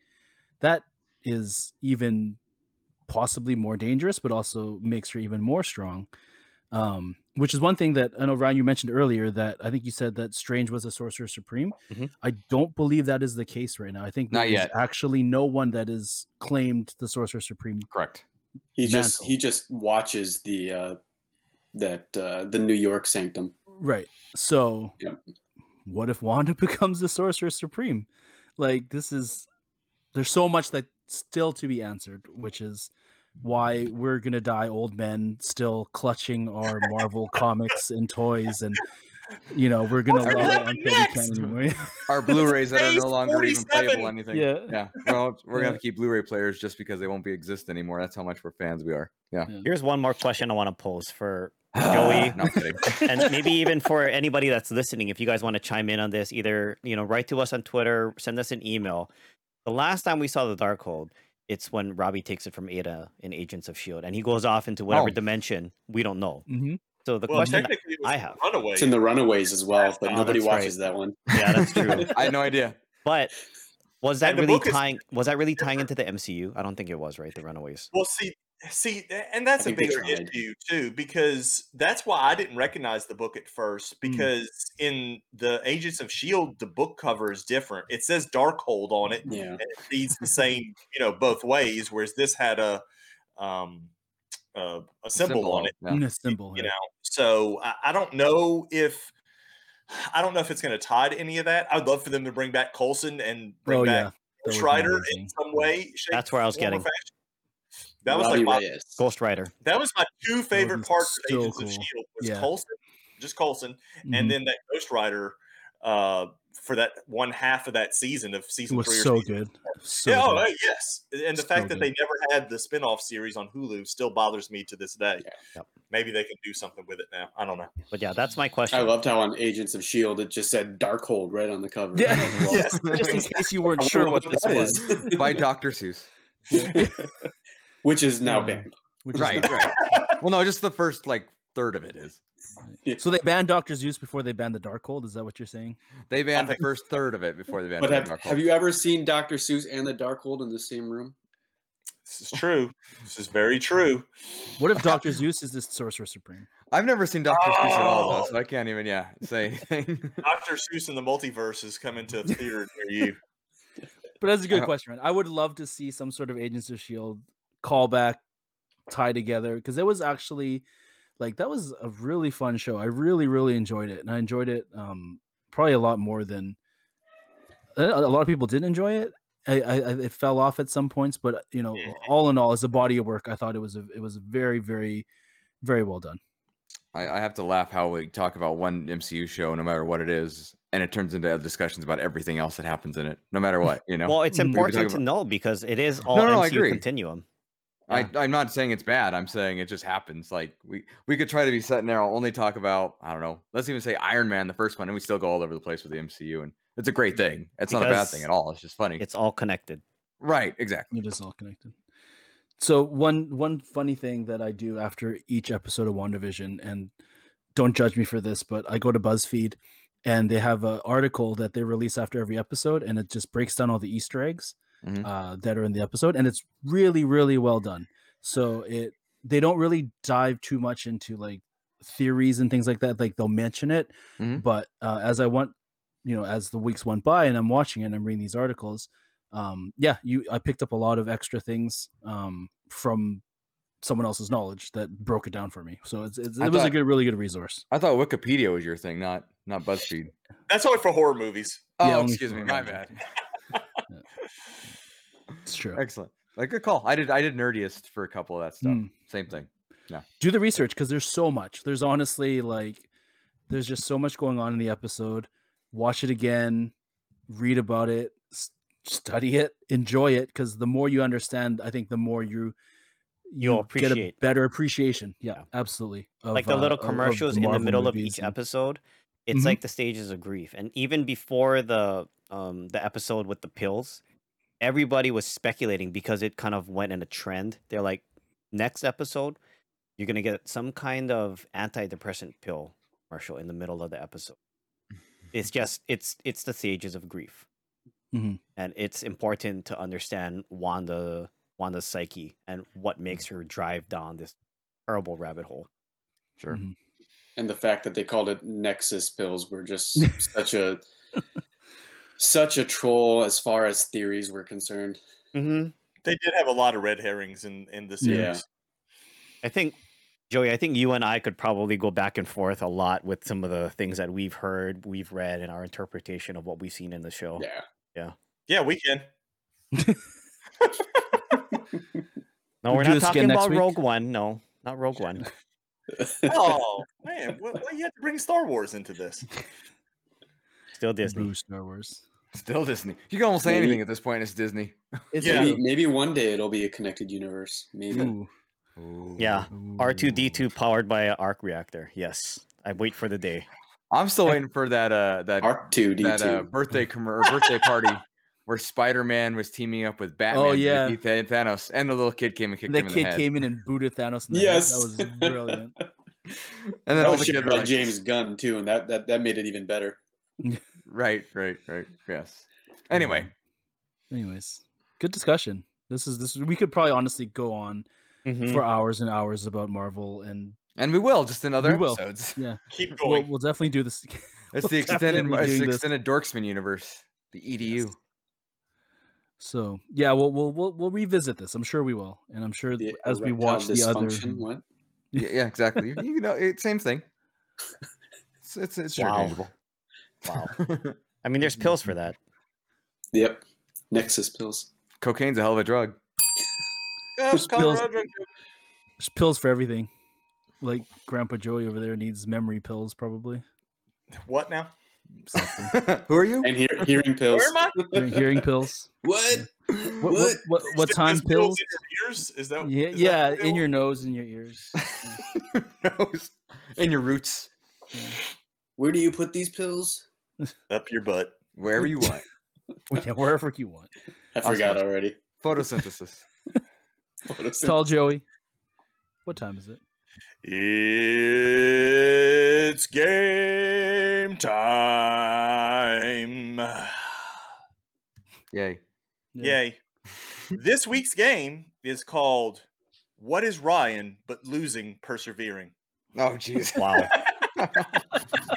that is even possibly more dangerous, but also makes her even more strong. Um, which is one thing that I know Ryan you mentioned earlier that I think you said that Strange was a sorcerer supreme. Mhm. I don't believe that is the case right now. I think Not there is yet. actually no one that is claimed the sorcerer supreme correct. He just he just watches the uh, that uh, the New York Sanctum. Right. So, Yep. what if Wanda becomes the Sorcerer Supreme? Like, this is there's so much that still to be answered, which is why we're gonna die old men still clutching our Marvel comics and toys, and you know we're gonna love it happen until we can't next? anymore. Our Blu-rays that are no longer even 47. playable anything. Yeah. yeah. Well, we're gonna Yeah. have to keep Blu-ray players just because they won't be exist anymore. That's how much we're fans we are. Yeah. Here's one more question I want to pose for Joey. no and maybe even for anybody that's listening, if you guys want to chime in on this, either you know, write to us on Twitter, send us an email. The last time we saw the Darkhold, it's when Robbie takes it from Ada in Agents of Shield, and he goes off into whatever Oh. dimension we don't know. Mhm. So the well question, technically it was I have. runaway It's in the Runaways as well, but Oh, nobody that's right. watches that one. yeah, that's true. I had no idea. but was that really book is tying? Was that really tying into the MCU? I don't think it was. Right, the Runaways. Well, see, see, and that's a think bigger issue too, because that's why I didn't recognize the book at first. Because in the Agents of Shield, the book cover is different. It says Darkhold on it, Yeah. and it reads the same, you know, both ways. Whereas this had a um a, a symbol, on it, Yeah. Mm, a symbol. you yeah. know. So I, I don't know if. I don't know if it's going to tie to any of that. I'd love for them to bring back Coulson and bring Oh back that Ghost would be Rider in some way. shape, That's where I was getting. fashion. That was Robbie like my Reyes. Ghost Rider. that was my two favorite be parts of so Agents of. Shield was Yeah. Coulson, just Coulson, Mhm. and then that Ghost Rider uh, for that one half of that season of It season was three. or so season good. So yeah, oh, good. uh, yes. And the So fact that good. they never had the spin-off series on Hulu still bothers me to this day. Yeah. Yep. Maybe they can do something with it now. I don't know. But yeah, that's my question. I loved how on Agents of Shield it just said Darkhold right on the cover. Yeah. Well, Yes. Just in case you weren't sure what this was. By Dr. Seuss. Which is now Yeah. banned. Which is Right, not- right. Well, no, just the first like third of it is. So they banned Doctor Seuss before they banned the Darkhold. Is that what you're saying? They banned the first third of it before they banned But have, Dark have you ever seen Dr. Seuss and the Darkhold in the same room? This is true. this is very true. What if Doctor Seuss is the Sorcerer Supreme? I've never seen Dr. Seuss at all, though, Oh. so I can't even, yeah, say anything. Dr. Seuss and the multiverse is coming to a theater near you. But that's a good Uh, question, man. I would love to see some sort of Agents of Shield callback tie together because it was actually like that was a really fun show. I really, really enjoyed it, and I enjoyed it um probably a lot more than a a lot of people didn't enjoy it. I, I, I it fell off at some points, but you know, Yeah. all in all, as a body of work, I thought it was a it was very, very, very well done. I, I have to laugh how we talk about one MCU show, no matter what it is, and it turns into discussions about everything else that happens in it, no matter what, you know? Well, it's Mm. We were important to know because it is all no, I MCU agree. continuum. I, I'm not saying it's bad. I'm saying it just happens. Like we we could try to be sitting there I'll only talk about I don't know. Let's even say Iron Man, the first one, and we still go all over the place with the MCU, and it's a great thing. It's not a bad thing at all. It's just funny. It's all connected. right, exactly. It is all connected. So one one funny thing that I do after each episode of WandaVision, and don't judge me for this, but I go to BuzzFeed and they have an article that they release after every episode, and it just breaks down all the Easter eggs Mhm. uh, that are in the episode, and it's really really well done. So it they don't really dive too much into like theories and things like that. Like they'll mention it, Mhm. but uh, as I went, you know, as the weeks went by, and I'm watching it and I'm reading these articles, um yeah you i picked up a lot of extra things um from someone else's knowledge that broke it down for me so it's, it's, I it was a good really good resource I thought Wikipedia was your thing, not not BuzzFeed. That's only for horror movies. Oh, Yeah, excuse me, my bad. it's true Excellent. Like good call. I did I did Nerdist for a couple of that stuff. Mm. Same thing. Yeah. Do the research because there's so much there's honestly like there's just so much going on in the episode watch it again read about it s- study it enjoy it because the more you understand i think the more you You'll get a appreciate. better appreciation yeah, Yeah. absolutely like of, the uh, little of- of commercials in the middle of each and- episode it's Mhm. like the stages of grief and even before the um the episode with the pills everybody was speculating because it kind of went in a trend they're like next episode you're gonna get some kind of antidepressant pill commercial in the middle of the episode it's just it's it's the stages of grief Mhm. and it's important to understand wanda wanda's psyche and what makes her drive down this terrible rabbit hole Sure. Mhm. And the fact that they called it Nexus pills were just such a such a troll as far as theories were concerned. mm-hmm. They did have a lot of red herrings in, in the Yeah. series. I think Joey, I think you and I could probably go back and forth a lot with some of the things that we've heard, we've read, and our interpretation of what we've seen in the show. Yeah. Yeah, yeah. we can. No, We'll we're not talking about week. Rogue One. No, not Rogue One. Oh man, why, why you have to bring Star Wars into this? Still Disney. Boo Star Wars. Still Disney. You can almost say Maybe- anything at this point. It's Disney. It's Yeah. Maybe maybe one day it'll be a connected universe. Maybe. Ooh, Yeah. R two D two powered by an arc reactor. Yes, I wait for the day. I'm still waiting for that uh that Arc two D that uh, two. birthday commer- or birthday party where Spider-Man was teaming up with Batman. Oh, yeah. defeat Tha- Thanos, and the little kid came and kicked That him in kid the head. came in and booted Thanos. In the Yes. head. that was brilliant. and then That all was the kids were by like, James Gunn too, and that, that that made it even better. Right, right, right. Yes. Anyway, Anyways, good discussion. This is this. We could probably honestly go on Mhm. for hours and hours about Marvel, and and we will just in other We will. episodes. yeah, Keep we'll, going. we'll definitely do this. It's the We'll extended, it's the extended Dorksman universe, the EDU. So yeah, we'll we'll we'll, we'll revisit this. I'm sure we will, and I'm sure The as we watch the other. dysfunction, What? Yeah, yeah, exactly. you, you know, it, same thing. It's it's, it's Wow. interchangeable. Wow. I mean, there's pills for that. Yep. Nexus pills. Cocaine's a hell of a drug. Yeah, There's Colorado pills- Drug- There's pills for everything. Like Grandpa Joey over there needs memory pills, probably. What now? something. Who are you? And hear, hearing pills. Where am I? Hearing- Hearing pills. What? What what what, what Stick time those pills? in your ears? Is that Yeah, is yeah, the in your nose and your ears. Nose. In your roots. Where do you put these pills? up your butt. Wherever you want. Yeah, wherever you want. I Awesome. forgot already. Photosynthesis. Tall Joey. What time is it? It's game time. Yay. Yay. this week's game is called What is Ryan but Losing Persevering? Oh, jeez. Wow.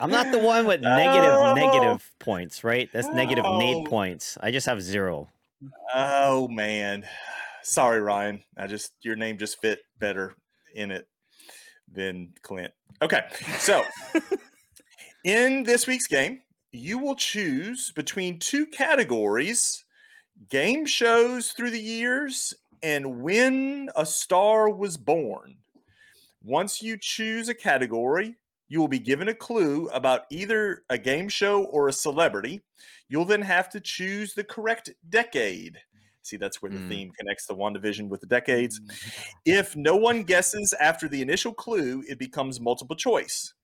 I'm not the one with negative Oh. negative points, right? That's negative Oh. Nate points. I just have zero. Oh man. Sorry, Ryan. I just your name just fit better in it than Clint. Okay. So in this week's game, you will choose between two categories game shows through the years and when a star was born. Once you choose a category, you will be given a clue about either a game show or a celebrity. You'll then have to choose the correct decade. See, that's where the Mm. theme connects the WandaVision with the decades. If no one guesses after the initial clue, it becomes multiple choice.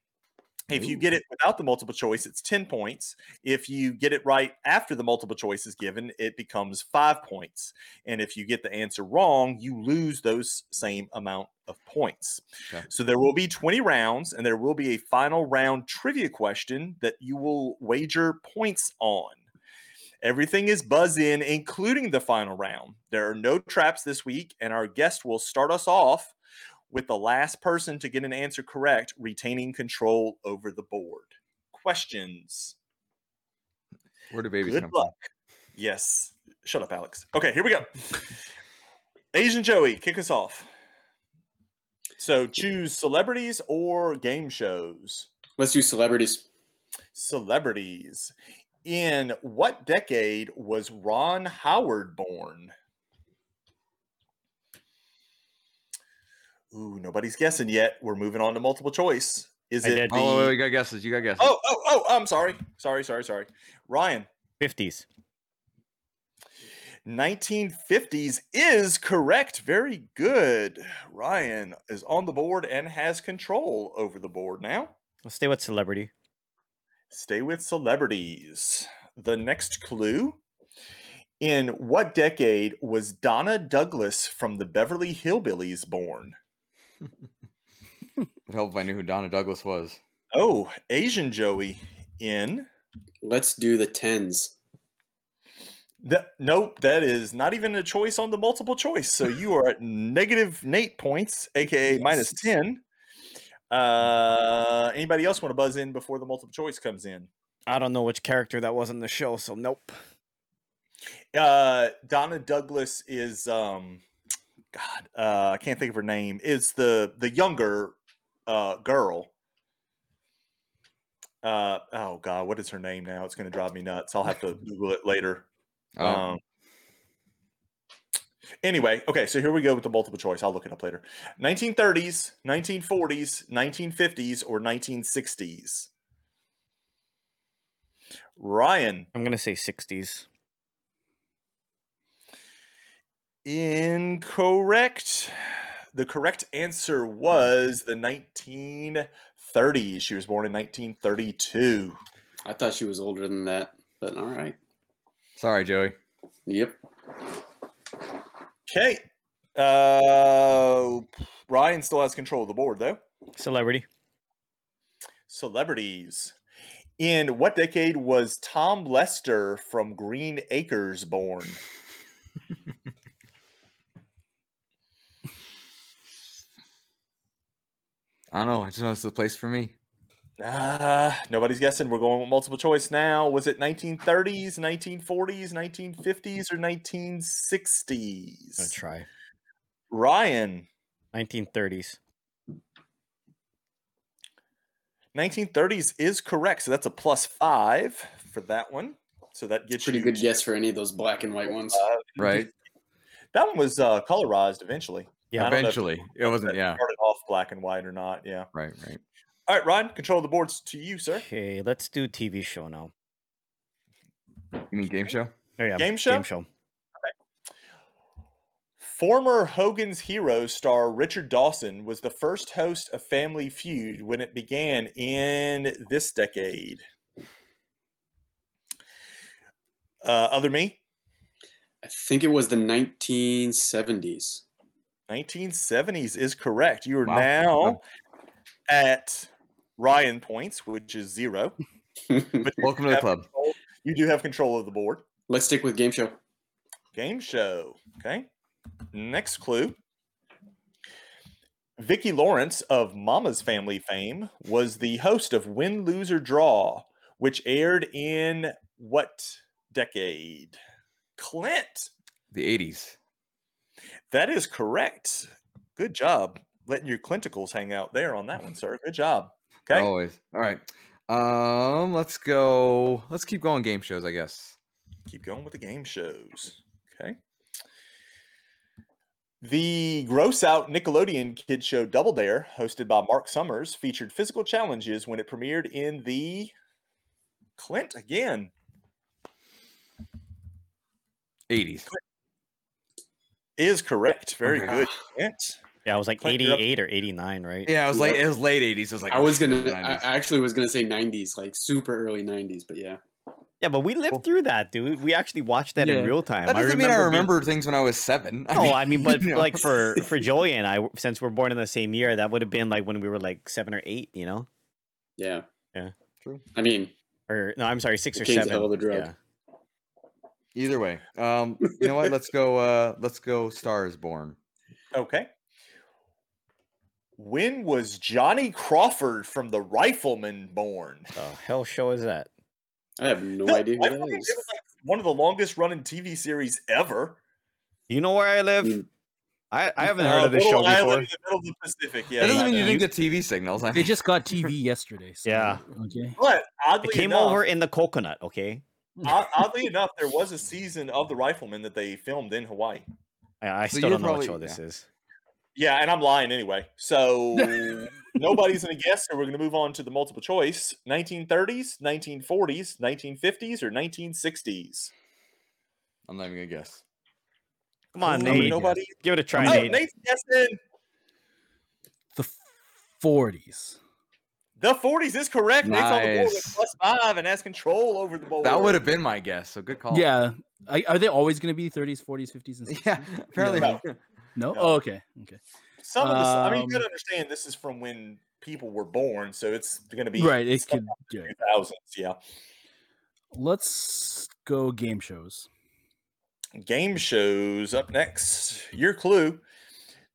If you get it without the multiple choice, it's 10 points. If you get it right after the multiple choice is given, it becomes five points. And if you get the answer wrong, you lose those same amount of points. Okay. So there will be 20 rounds, and there will be a final round trivia question that you will wager points on. Everything is buzz in, including the final round. There are no traps this week, and our guest will start us off with the last person to get an answer correct retaining control over the board. Questions? Where do babies Good come luck. Yes. Shut up, Alex. Okay, here we go. Asian Joey, kick us off. So choose celebrities or game shows. Let's do celebrities. Celebrities. In what decade was Ron Howard born? Ooh, nobody's guessing yet. We're moving on to multiple choice. Is I it did. the... from? Oh, wait, wait, you got guesses. You got guesses. oh, oh, oh, I'm sorry. Sorry, sorry, sorry. Ryan, 50s. 1950s is correct. Very good. Ryan is on the board and has control over the board now. Let's stay with celebrity. Stay with celebrities. The next clue. In what decade was Donna Douglas from the Beverly Hillbillies born? Would help if I knew who Donna Douglas was. Oh, Asian Joey in. Let's do the tens. That, nope, that is not even a choice on the multiple choice. So you are at negative Nate points, aka Yes. 10. Uh, anybody else want to buzz in before the multiple choice comes in? I don't know which character that was in the show, so nope. Uh, Donna Douglas is um, God, uh, I can't think of her name. Is the the younger uh girl? Uh oh God, what is her name now? It's going to drive me nuts. I'll have to Google it later. Oh, Um, anyway, okay, so here we go with the multiple choice. I'll look it up later. 1930s, 1940s, 1950s, or 1960s. Ryan, I'm gonna say 60s. Incorrect. The correct answer was the 1930s. She was born in 1932. I thought she was older than that, but all right. sorry, Joey. Yep. Okay. Uh, Ryan still has control of the board, though. Celebrity. Celebrities. In what decade was Tom Lester from Green Acres born? I don't know. I just know it's the place for me. Ah, nobody's guessing. We're going with multiple choice now. Was it 1930s, 1940s, 1950s, or 1960s? Gonna try. Ryan, 1930s. 1930s is correct. So that's a plus five for that one. So that gets Pretty you good guess for any of those black and white ones. five. Right? That one was uh, colorized eventually. Yeah, I don't know if Eventually. It wasn't, yeah. Started off black and white or not. Yeah. Right, right. All right, Ryan, control of the boards to you, sir. Okay, let's do TV show now. You mean game show? Oh, yeah, Game show? Game show. Former Hogan's Heroes star Richard Dawson was the first host of Family Feud when it began in this decade. Uh, other me, I think it was the 1970s. 1970s is correct. You are Wow. now at Ryan points, which is zero. But Welcome to the club. control- You do have control of the board. Let's stick with game show. Game show. Okay. Next clue. Vicki Lawrence of Mama's Family fame was the host of Win, Lose, or Draw, which aired in what decade? Clint. The 80s. That is correct. Good job letting your clinticles hang out there on that one, sir. Good job. Okay. Always. All right. Um, let's go. Let's keep going game shows, I guess. Keep going with the game shows. Okay. The gross out Nickelodeon kid show Double Dare, hosted by Mark Summers, featured physical challenges when it premiered in the Clint again. 80s. Is correct. Oh very Okay. good. Clint. Yeah, I was like Clint, you're up. 88 or 89, right? Yeah, it was late. It was late 80s. It was like I was gonna, I 90s. I actually was gonna say 90s, like super early 90s, but yeah. Yeah, but we lived Cool. through that, dude. We actually watched that Yeah. in real time. that doesn't mean I being- remember things when I was seven. No, I mean, but you know. like for for Joey and I, since we're born in the same year, that would have been like when we were like seven or eight, you know, Yeah. Yeah. True. I mean, or no, I'm sorry, six or seven. hell of a drug. Yeah. Either way, um, you know what? Let's go. Uh, let's go. Stars Born. Okay. When was Johnny Crawford from the Rifleman born? The hell show is that? I have no The idea who that Rifleman, is. It was like one of the longest running TV series ever. You know where I live? Mm. I, I haven't Uh, heard of this show Little before. in the middle of the Pacific. Yeah, that doesn't mean you bad. didn't get TV signals. I They just got TV yesterday. So, Yeah. Okay. But oddly It came enough, over in the coconut. Okay, o- Hmm. oddly enough, there was a season of The Rifleman that they filmed in Hawaii. I, I So still you're don't know probably- what show this yeah. is. Yeah, and I'm lying anyway. So nobody's gonna guess, so we're gonna move on to the multiple choice: 1930s, 1940s, 1950s, or 1960s. I'm not even gonna guess. Come on, Nate. Nobody. Give it a try, Oh, Nate. Nate's guessing. The 40s. The 40s is correct. Nate's on the board with plus five and has control over the board. That would have been my guess. So good call. Yeah. I, are they always going to be 30s, 40s, 50s, and 60s? Yeah. Apparently. No. No. No. Oh, okay. Okay. Some of this, I mean, you Um, gotta understand this is from when people were born, so it's going to be Right. It some could. Yeah. 2000s. Yeah. Let's go game shows. Game shows up next. Your clue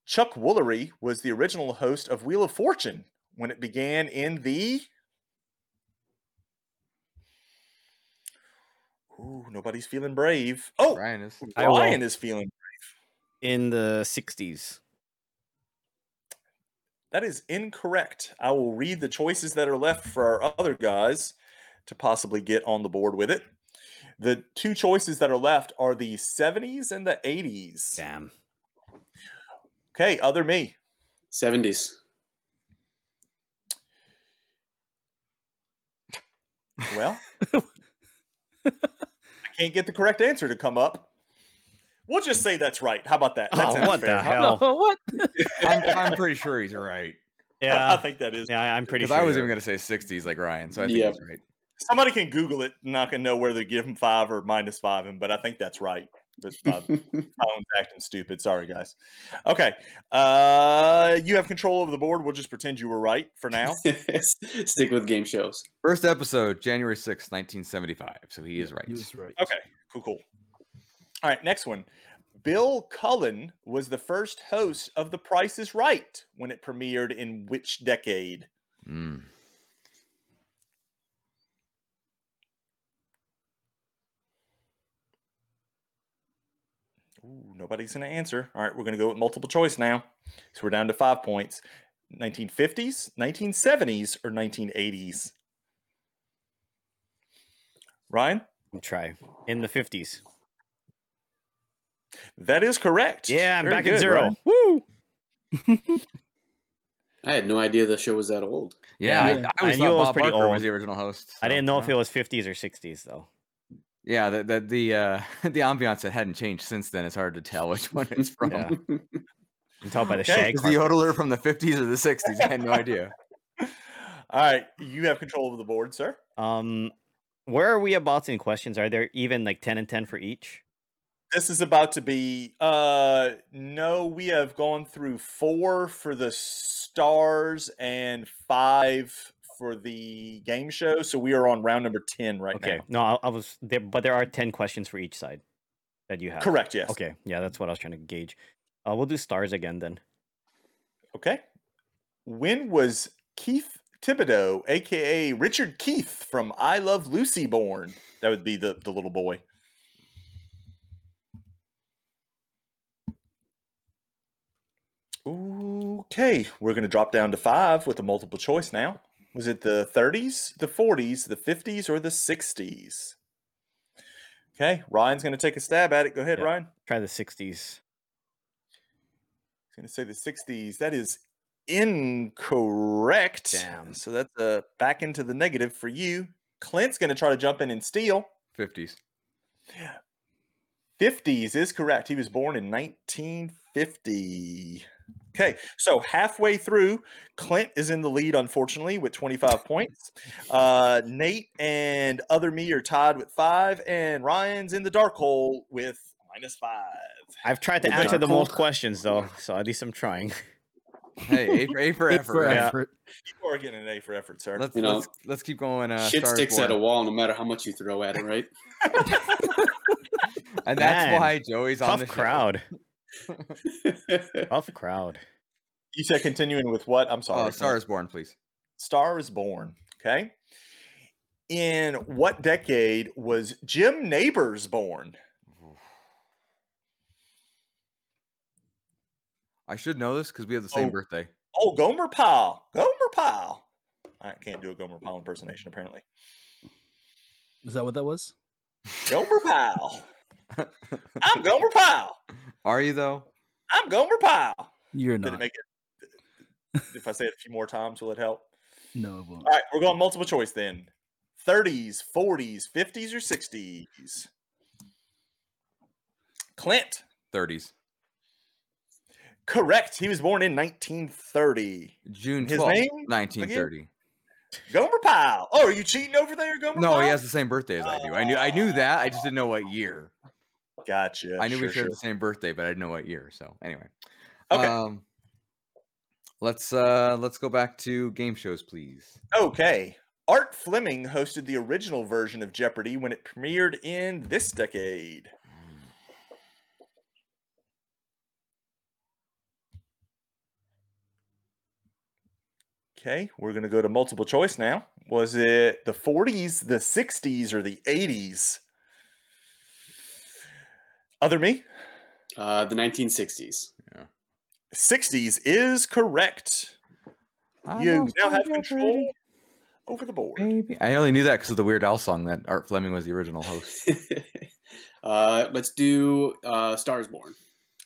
Chuck Woolery was the original host of Wheel of Fortune when it began in the. Ooh, nobody's feeling brave. Oh, Ryan is. I will. Ryan is feeling. In the 60s. That is incorrect. I will read the choices that are left for our other guys to possibly get on the board with it. The two choices that are left are the 70s and the 80s. Damn. Okay, other me. 70s. Well, I can't get the correct answer to come up. We'll just say that's right. How about that? That Oh, sounds what the hell? No, what? I'm, I'm pretty sure he's right. Yeah, I think that is. Yeah, I'm pretty Because sure. I was even gonna say 60s like Ryan, so I think Yeah. he's right. Somebody can Google it. I'm not gonna know whether to give him five or minus five him, but I think that's right. But my phone's acting stupid. Sorry, guys. Okay, uh, you have control over the board. We'll just pretend you were right for now. Stick with game shows. First episode, January 6th, 1975. So he is right. He was right. Okay, cool, cool. All right, next one. Bill Cullen was the first host of The Price is Right when it premiered in which decade? Mm. Ooh, nobody's going to answer. All right, we're going to go with multiple choice now. So we're down to five points. 1950s, 1970s, or 1980s? Ryan? I'll try. In the 50s. That is correct. Yeah, I'm Very back good, at zero. Ryan. Woo! I had no idea the show was that old. Yeah, Yeah. I, I I knew it was Bob pretty Barker was the original host. I didn't know if it was 50s or 60s though. Yeah, the the the uh, the ambiance that hadn't changed since then. It's hard to tell which one it's from. Yeah. You can tell by the Okay, shag. Is the carpet. yodeler from the 50s or the 60s? I had no idea. All right, you have control of the board, sir. Um, where are we about in questions? Are there even like 10 and 10 for each? This is about to be uh no, we have gone through 4 for the stars and 5 for the game show, so we are on round number 10 right Okay. now. No, I, I was there, but there are 10 questions for each side that you have. Correct, yes. Okay. Yeah, that's what I was trying to gauge. Uh, we'll do stars again then. Okay. When was Keith Thibodeau, aka Richard Keith from I Love Lucy born? That would be the, the little boy. Okay, we're going to drop down to five with a multiple choice now. Was it the 30s, the 40s, the 50s, or the 60s? Okay, Ryan's going to take a stab at it. Go ahead, Yeah. Ryan. Try the 60s. He's going to say the 60s. That is incorrect. Damn. So that's uh, back into the negative for you. Clint's going to try to jump in and steal. 50s. 50s is correct. He was born in 1950. Okay, so halfway through, Clint is in the lead, unfortunately, with 25 points. Uh, Nate and Other Me are tied with five, and Ryan's in the dark hole with minus five. I've tried to Okay. answer the most questions though, so at least I'm trying. Hey, A for, A for effort. for? Yeah. effort. You are getting an A for effort, sir. Let's, You know, let's let's keep going. Uh, Shit Stars sticks at a wall no matter how much you throw at it, right? and that's Man, why Joey's on Tough the show. Crowd. Tough crowd. you said continuing with what? I'm sorry. Uh, oh, Clint. Stars Born, please. Star is born. Okay. In what decade was Jim Nabors born? I should know this because we have the same Oh. birthday. Oh, Gomer Pyle. Gomer Pyle. I can't do a Gomer Pyle impersonation, apparently. Is that what that was? Gomer Pyle. I'm Gomer Pyle. Are you though? I'm Gomer Pyle. You're Did it not. make it? If I say it a few more times, will it help? no, it won't. All right, we're going multiple choice then. 30s, 40s, 50s, or 60s? Clint. 30s. Correct. He was born in 1930. June His name 1930. Gomer Pyle. Oh, are you cheating over there, Gomer No, Pyle? he has the same birthday as I do. I knew I knew that. I just didn't know what year. Gotcha. I knew sure, we shared sure. the same birthday, but I didn't know what year. So anyway. Okay. Um, let's uh let's go back to game shows, please. Okay. Art Fleming hosted the original version of Jeopardy when it premiered in this decade. Okay, we're going to go to multiple choice now. Was it the 40s, the 60s, or the 80s? Other me? Uh, the 1960s. Yeah. 60s is correct. You now have control over the board. Baby. I only knew that because of the Weird Al song that Art Fleming was the original host. uh, let's do uh, Stars Born.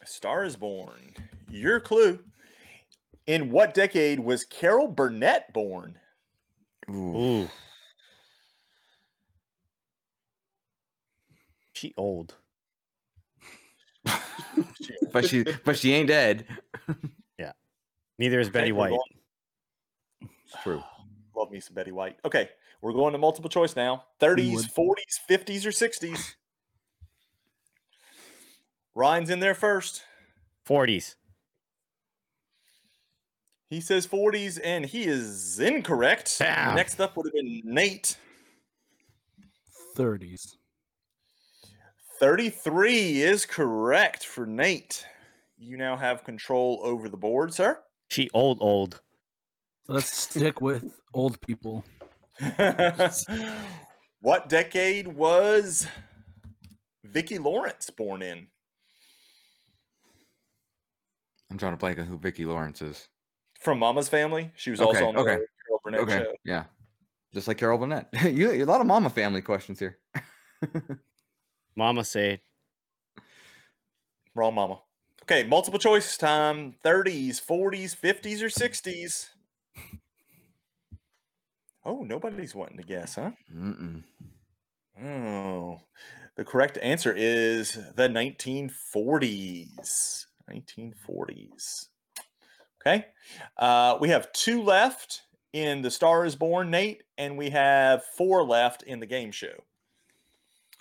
A Star is born. Your clue. In what decade was Carol Burnett born? Ooh. Ooh. She old. She- But she but she ain't dead. Yeah. Neither is Betty Okay, White. going- It's true. Love me some Betty White. Okay, we're going to multiple choice now 30s, 40s, 50s, or 60s. Ryan's in there first. 40s. He says 40s, and he is incorrect. Damn. Next up would have been Nate. 30s. 33 is correct for Nate. You now have control over the board, sir. She old old. Let's stick with old people. what decade was Vicki Lawrence born in? I'm trying to blank on who Vicki Lawrence is. From Mama's Family. She was Okay, also on the okay, Carol Burnett Okay. show. Yeah. Just like Carol Burnett. you a lot of mama family questions here. Mama said. Wrong Mama. Okay, multiple choice time 30s, 40s, 50s, or 60s. Oh, nobody's wanting to guess, huh? Mm-mm. Oh, the correct answer is the 1940s. 1940s. Okay. Uh, we have two left in The Star is Born, Nate, and we have four left in the game show.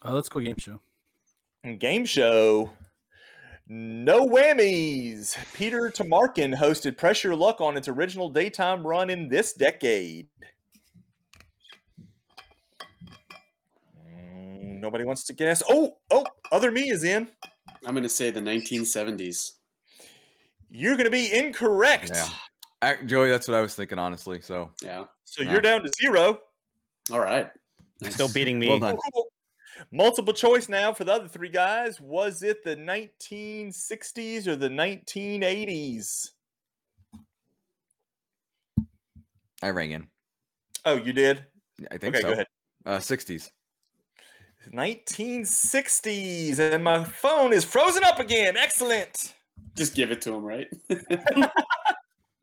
Uh, let's go game show. Game show, no whammies. Peter Tomarken hosted Press Your Luck on its original daytime run in this decade. Mm, Nobody wants to guess. Oh, oh, other me is in. I'm going to say the 1970s. You're going to be incorrect. Yeah. Ac- Joey, that's what I was thinking, honestly. So Yeah. So Yeah. you're down to zero. All right. Still beating me. well done. Multiple choice now for the other three guys. Was it the 1960s or the 1980s? I rang in. Oh, you did? I think Okay, so. go ahead. Uh, 60s. 1960s. And my phone is frozen up again. Excellent. Just give it to him, right?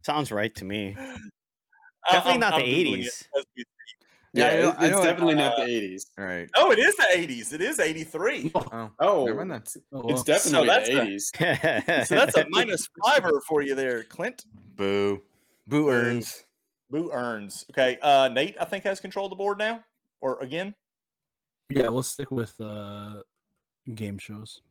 Sounds right to me. Definitely I'm- not the I'm Googling it 80s. As we- Yeah, yeah, know- it's, I it's know it- definitely not uh, the 80s. All right. Oh, it is the 80s. It is 83. Oh, Oh, never mind then. Oh, it's well. definitely that's the a- 80s. So that's a minus fiver for you there, Clint. Boo. Boo Boo. earns. Boo earns. Okay. Uh, Nate, I think, has control of the board now. Or again, yeah, we'll stick with uh, game shows.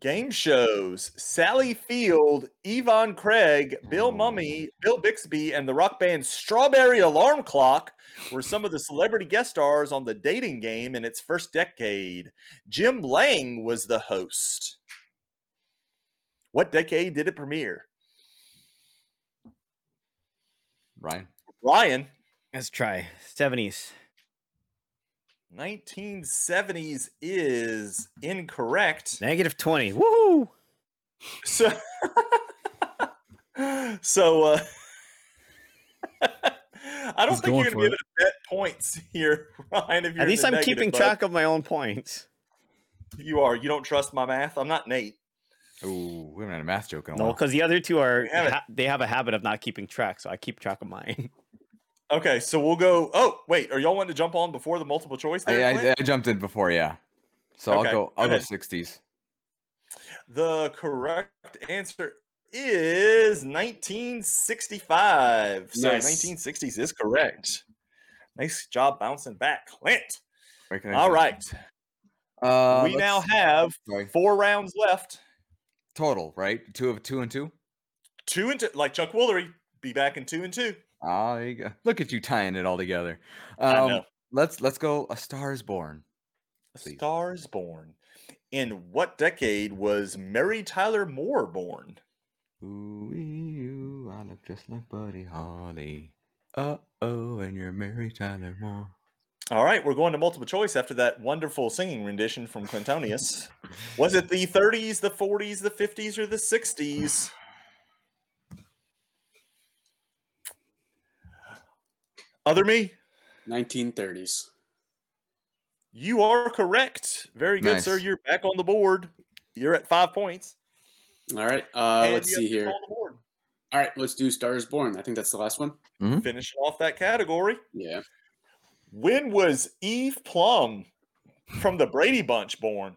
Game shows. Sally Field, Yvonne Craig, Bill Oh. Mumy, Bill Bixby, and the rock band Strawberry Alarm Clock were some of the celebrity guest stars on the dating game in its first decade. Jim Lange was the host. What decade did it premiere? Ryan. Ryan, Let's try 70s. 1970s is incorrect. Negative 20. Woohoo! So, so uh, I don't He's think you're going to be able to bet points here, Ryan. If you're At least I'm negative, keeping track of my own points. You are. You don't trust my math. I'm not Nate. Ooh, we haven't had a math joke in a No, while. because the other two are, ha- they have a habit of not keeping track, so I keep track of mine. Okay, so we'll go. Oh, wait. Are y'all wanting to jump on before the multiple choice? There, I, I, I jumped in before, yeah. So Okay, I'll go. go I'll go 60s. The correct answer is 1965. So 1960s is correct. Nice job bouncing back, Clint. Recognize All it. right. Uh, we now have sorry. four rounds left. total, right? Two of two and two. Two and two, like Chuck Woolery, be back in two and two. Ah, there you go. Look at you tying it all together. I Um, know. let's let's go. A Star is Born. A Please. Star is born. In what decade was Mary Tyler Moore born? Ooh, you, I look just like Buddy Holly. Uh oh, and you're Mary Tyler Moore. All right, we're going to multiple choice after that wonderful singing rendition from Clintonius. was it the 30s, the 40s, the 50s, or the 60s? Other me, 1930s. you are correct. Very good, sir. You're back on the board. You're at five points. All right. Uh, and let's see here. call the board. All right. Let's do Stars Born. I think that's the last one. Finishing off that category. Yeah. When was Eve Plumb from the Brady Bunch born?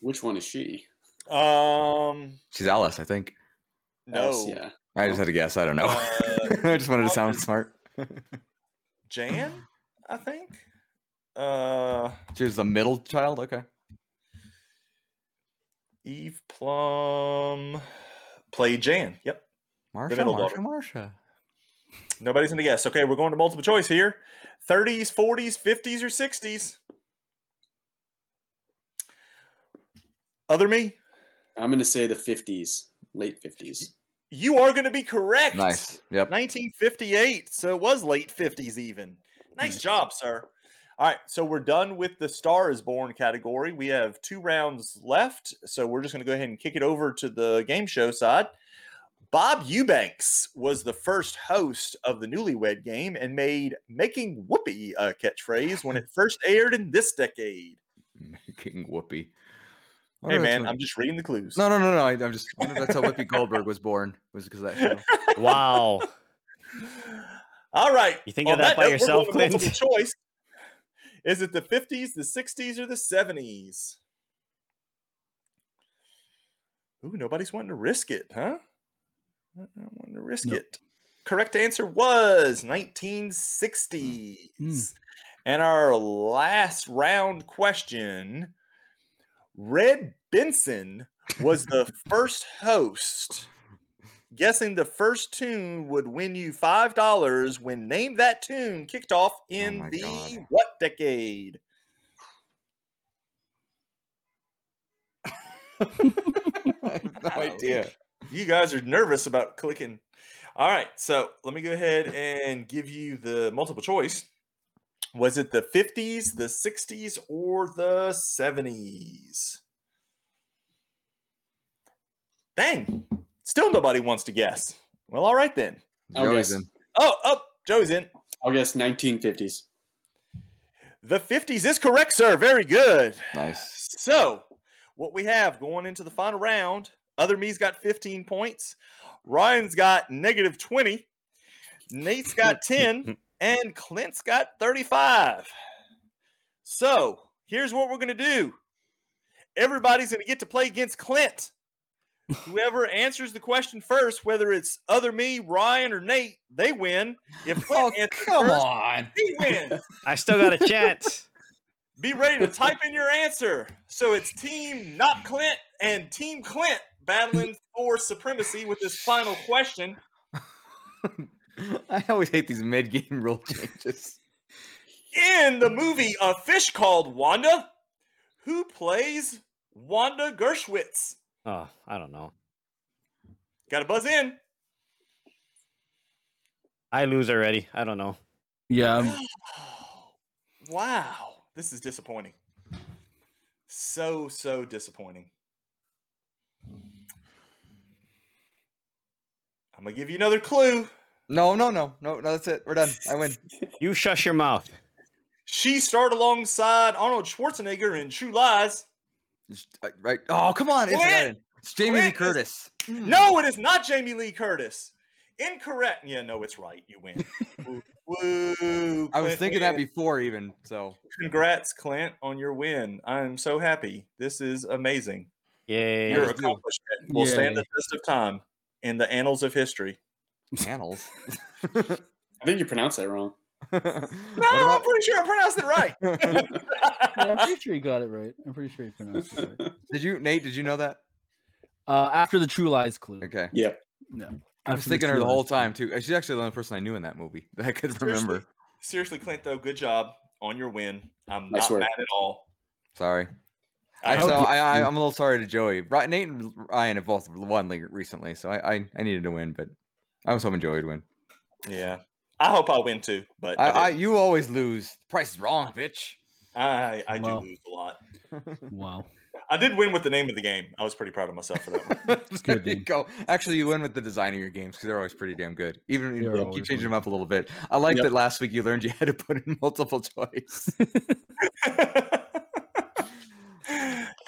Which one is she? Um, She's Alice, I think. no. Alice, yeah. I just had to guess. I don't know. Uh, I just wanted to sound smart. Jan, I think. Uh, She was the middle child. Okay. Eve Plumb played Jan. Yep. Marsha, Marsha. Marsha. Nobody's gonna guess. Okay, we're going to multiple choice here. 30s, 40s, 50s, or 60s. Other me, I'm going to say the 50s, late 50s. You are going to be correct. Nice. Yep. 1958. So it was late 50s even. Nice hmm. job, sir. All right, so we're done with the Star is Born category. We have two rounds left, so we're just going to go ahead and kick it over to the game show side. Bob Eubanks was the first host of the Newlywed Game and made "making whoopee" a catchphrase when it first aired in this decade. Making Whoopi. Wonder Hey man, I'm just reading the clues. No, no, no, no. I, I'm just. I that's how Whoopi Goldberg was born. Was because of that show. Wow. All right. You think on of that by note, yourself, going to Clint? choice. Is it the 50s, the 60s, or the 70s? Ooh, nobody's wanting to risk it, huh? Not not wanting to risk Nope. it. Correct answer was 1960s. Hmm. And our last round question Red Benson was the first host. Guessing the first tune would win you $5 when Name That Tune kicked off oh in my the God. what decade? I have no idea. You guys are nervous about clicking. All right, so let me go ahead and give you the multiple choice. Was it the 50s, the 60s, or the 70s? Dang, still nobody wants to guess. Well, all right then. I'll Joey's guess. in. Oh, oh, Joey's in. I'll guess 1950s. The 50s is correct, sir. Very good. Nice. So, what we have going into the final round, other me's got 15 points. Ryan's got negative 20. Nate's got 10. And Clint's got 35. So, here's what we're going to do everybody's going to get to play against Clint. Whoever answers the question first, whether it's other me, Ryan, or Nate, they win. If Clint Oh, come first, on. he wins. I still got a chance. Be ready to type in your answer. So it's Team Not Clint and Team Clint battling for supremacy with this final question. I always hate these mid-game rule changes. In the movie A Fish Called Wanda, who plays Wanda Gershwitz? Oh, I don't know. Got to buzz in. I lose already. I don't know. Yeah, wow. This is disappointing. So, so disappointing. I'm going to give you another clue. No, no, no, no, no. That's it. We're done. I win. You shush your mouth. She starred alongside Arnold Schwarzenegger in True Lies. Uh, Right. Oh, come on. It's, Quit! it's Jamie Lee Quit! Curtis. No, it is not Jamie Lee Curtis. Incorrect. Yeah, no, it's right. You win. Woo, woo, I was thinking that before, even. So Congrats, Clint, on your win. I'm so happy. This is amazing. Yay. Your Yes, do. accomplishment will stand the test of time in the annals of history. Panels. I think you pronounced that wrong. No, I'm pretty sure I pronounced it right. yeah, I'm pretty sure you got it right. I'm pretty sure you pronounced it right. Did you, Nate? Did you know that? Uh, after the True Lies clue. Okay. Yep. Yeah. I was thinking her the whole Lies clue. time too. She's actually the only person I knew in that movie that I could remember. Seriously, Clint, though, good job on your win. I'm not work. mad at all. Sorry. I I, hope so you- I, I, I'm a little sorry to Joey. Nate and Ryan have both won like, recently, so I, I, I needed to win, but I was hoping Joey would win. yeah. I hope I win too, but I, I, I you always lose. Price is wrong, bitch. I, I do lose a lot. Wow. I did win with the name of the game. I was pretty proud of myself for that one. there good, you go. Actually, you win with the design of your games because they're always pretty damn good. Even if you keep changing good. them up a little bit. I like Yep. that last week you learned you had to put in multiple choice.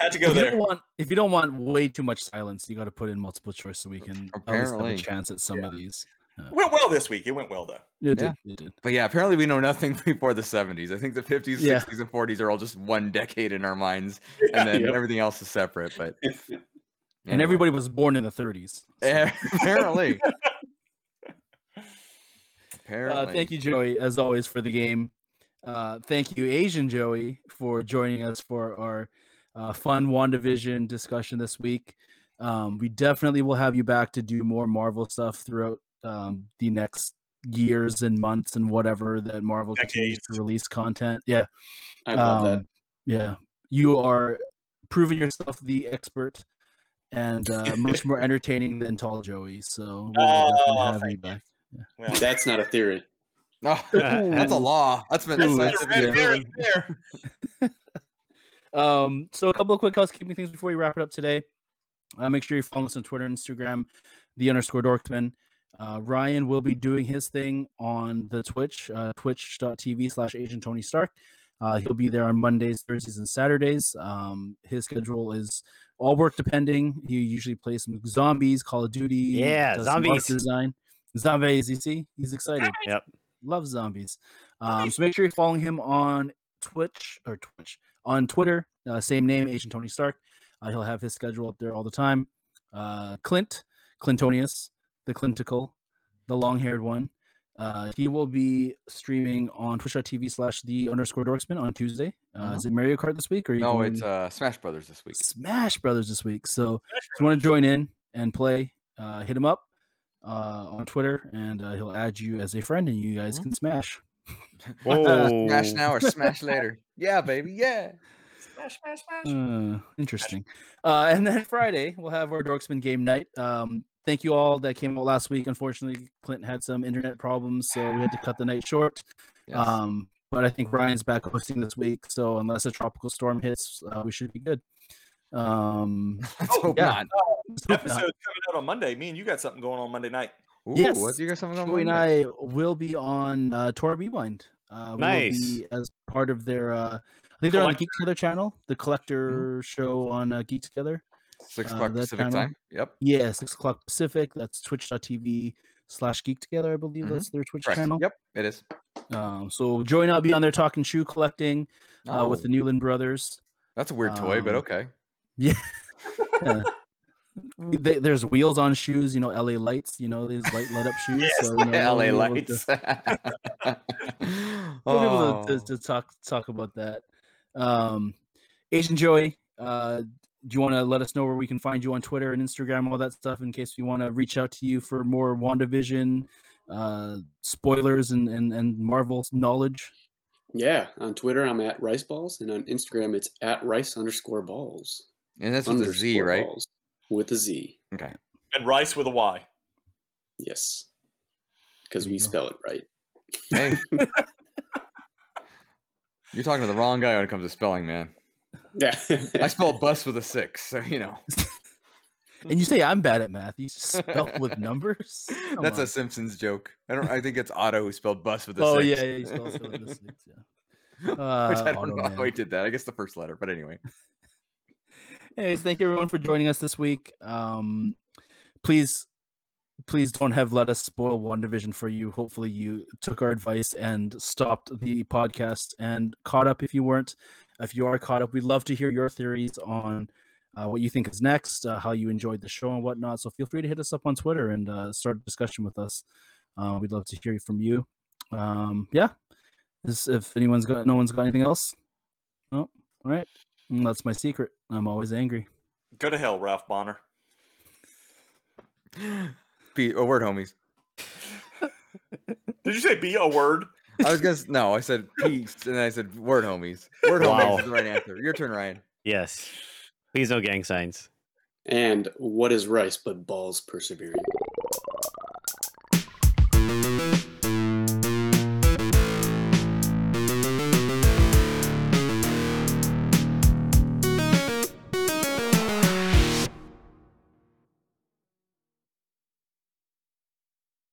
Had to go if you there. don't want if you don't want way too much silence, you got to put in multiple choice so we can at least have a chance at some of these. Went well this week. It went well though. It Yeah. did. It did. But yeah, apparently we know nothing before the 70s. I think the 50s, Yeah. 60s, and 40s are all just one decade in our minds, and then Yep. everything else is separate. But And everybody was born in the 30s. so- Eh, apparently. Uh, apparently. thank you, Joey, as always, for the game. Uh, thank you, Asian Joey, for joining us for our uh, fun WandaVision discussion this week. Um, we definitely will have you back to do more Marvel stuff throughout um, the next years and months and whatever that Marvel continues to release content. Yeah. I love that. Um, Yeah. You are proving yourself the expert and uh, much more entertaining than Tall Joey. So we'll Oh, definitely have you back. Well, That's not a theory. Oh, that's a law. That's been Ooh, that's that's a scientifically red proven. herring there. Um, so a couple of quick housekeeping things before we wrap it up today. Uh, make sure you follow us on Twitter and Instagram, the underscore dorksman. Uh, Ryan will be doing his thing on the Twitch, uh, twitch.tv slash Agent Tony Stark. Uh, he'll be there on Mondays, Thursdays, and Saturdays. Um, his schedule is all work depending. He usually plays some zombies, Call of Duty. Yeah, does some art zombies. design. Zombies, you see, he's excited. Yep. Loves zombies. Um, so make sure you're following him on Twitch or Twitch on Twitter. Uh, same name, Agent Tony Stark. Uh, he'll have his schedule up there all the time. Uh, Clint, Clintonius, the Clintical, the long-haired one. Uh, he will be streaming on twitch.tv slash the underscore dorksman on Tuesday. Uh, Uh-huh. Is it Mario Kart this week or No, it's uh Smash Brothers this week. Smash Brothers this week? So if you want to join in and play, uh, hit him up uh, on Twitter and uh, he'll add you as a friend and you guys Mhm. can smash. Whoa. smash now or smash later. Yeah, baby. Yeah. Smash, smash, smash. Uh, interesting. Uh, and then Friday we'll have our Dorksman game night. Um, thank you all that came out last week. Unfortunately, Clinton had some internet problems, so we had to cut the night short. Yes. Um, but I think Ryan's back hosting this week, so unless a tropical storm hits, uh, we should be good. Um, Let's yeah. not. let's hope not. Episode coming out on Monday. Me and you got something going on Monday night. Ooh, Yes, What you got something on Joey and I will be on uh, Tor Rewind. Uh, we will Nice. be as part of their. Uh, I think they're on the Collector. Geek Together channel, the Collector show on uh, Geek Together. Six uh, o'clock that Pacific channel. time. Yep. Yeah, six o'clock Pacific. That's twitch.tv slash geek together. I believe Mhm. that's their Twitch Correct. channel. Yep. It is. Um, so Joey and I'll be on there talking shoe collecting uh, with Oh, the Newland brothers. That's a weird toy, but um, okay. Yeah. Yeah. We- they- there's wheels on shoes, you know, LA lights, you know, these light light up shoes. Yes, so, you know, LA we'll be to- lights. we'll be able to, Oh. to, to talk talk about that. Um, Asian Joey, uh, do you want to let us know where we can find you on Twitter and Instagram, all that stuff, in case we want to reach out to you for more WandaVision uh, spoilers and, and and Marvel knowledge? Yeah, on Twitter I'm at Rice Balls, and on Instagram it's at Rice underscore Balls. and that's with a Z, underscore right? Balls, with a Z. Okay. And rice with a Y. Yes, because we spell it right. Hey. You're talking to the wrong guy when it comes to spelling, man. Yeah, I spell bus with a six, so you know. And you say I'm bad at math. You spell with numbers. Come That's a. Simpsons joke. I don't. I think it's Otto who spelled bus with a Oh six. yeah, yeah, he spells it with a six. Yeah. Which Uh, I don't Otto know how Man. he did that. I guess the first letter, but anyway. Anyways, thank you everyone for joining us this week. Um, please, please don't have let us spoil WandaVision for you. Hopefully, you took our advice and stopped the podcast and caught up if you weren't. If you are caught up, we'd love to hear your theories on uh, what you think is next, uh, how you enjoyed the show and whatnot. So feel free to hit us up on Twitter and uh, start a discussion with us. Uh, we'd love to hear from you. Um, yeah. If anyone's got, no one's got anything else. Oh, all right. Mm, That's my secret. I'm always angry. Go to hell, Ralph Bonner. Be a word, homies. Did you say be a word? I was gonna s- no. I said peace, and then I said word, homies. Word, Wow. homies is the right answer. Your turn, Ryan. Yes. Please no gang signs. and what is rice but balls persevering?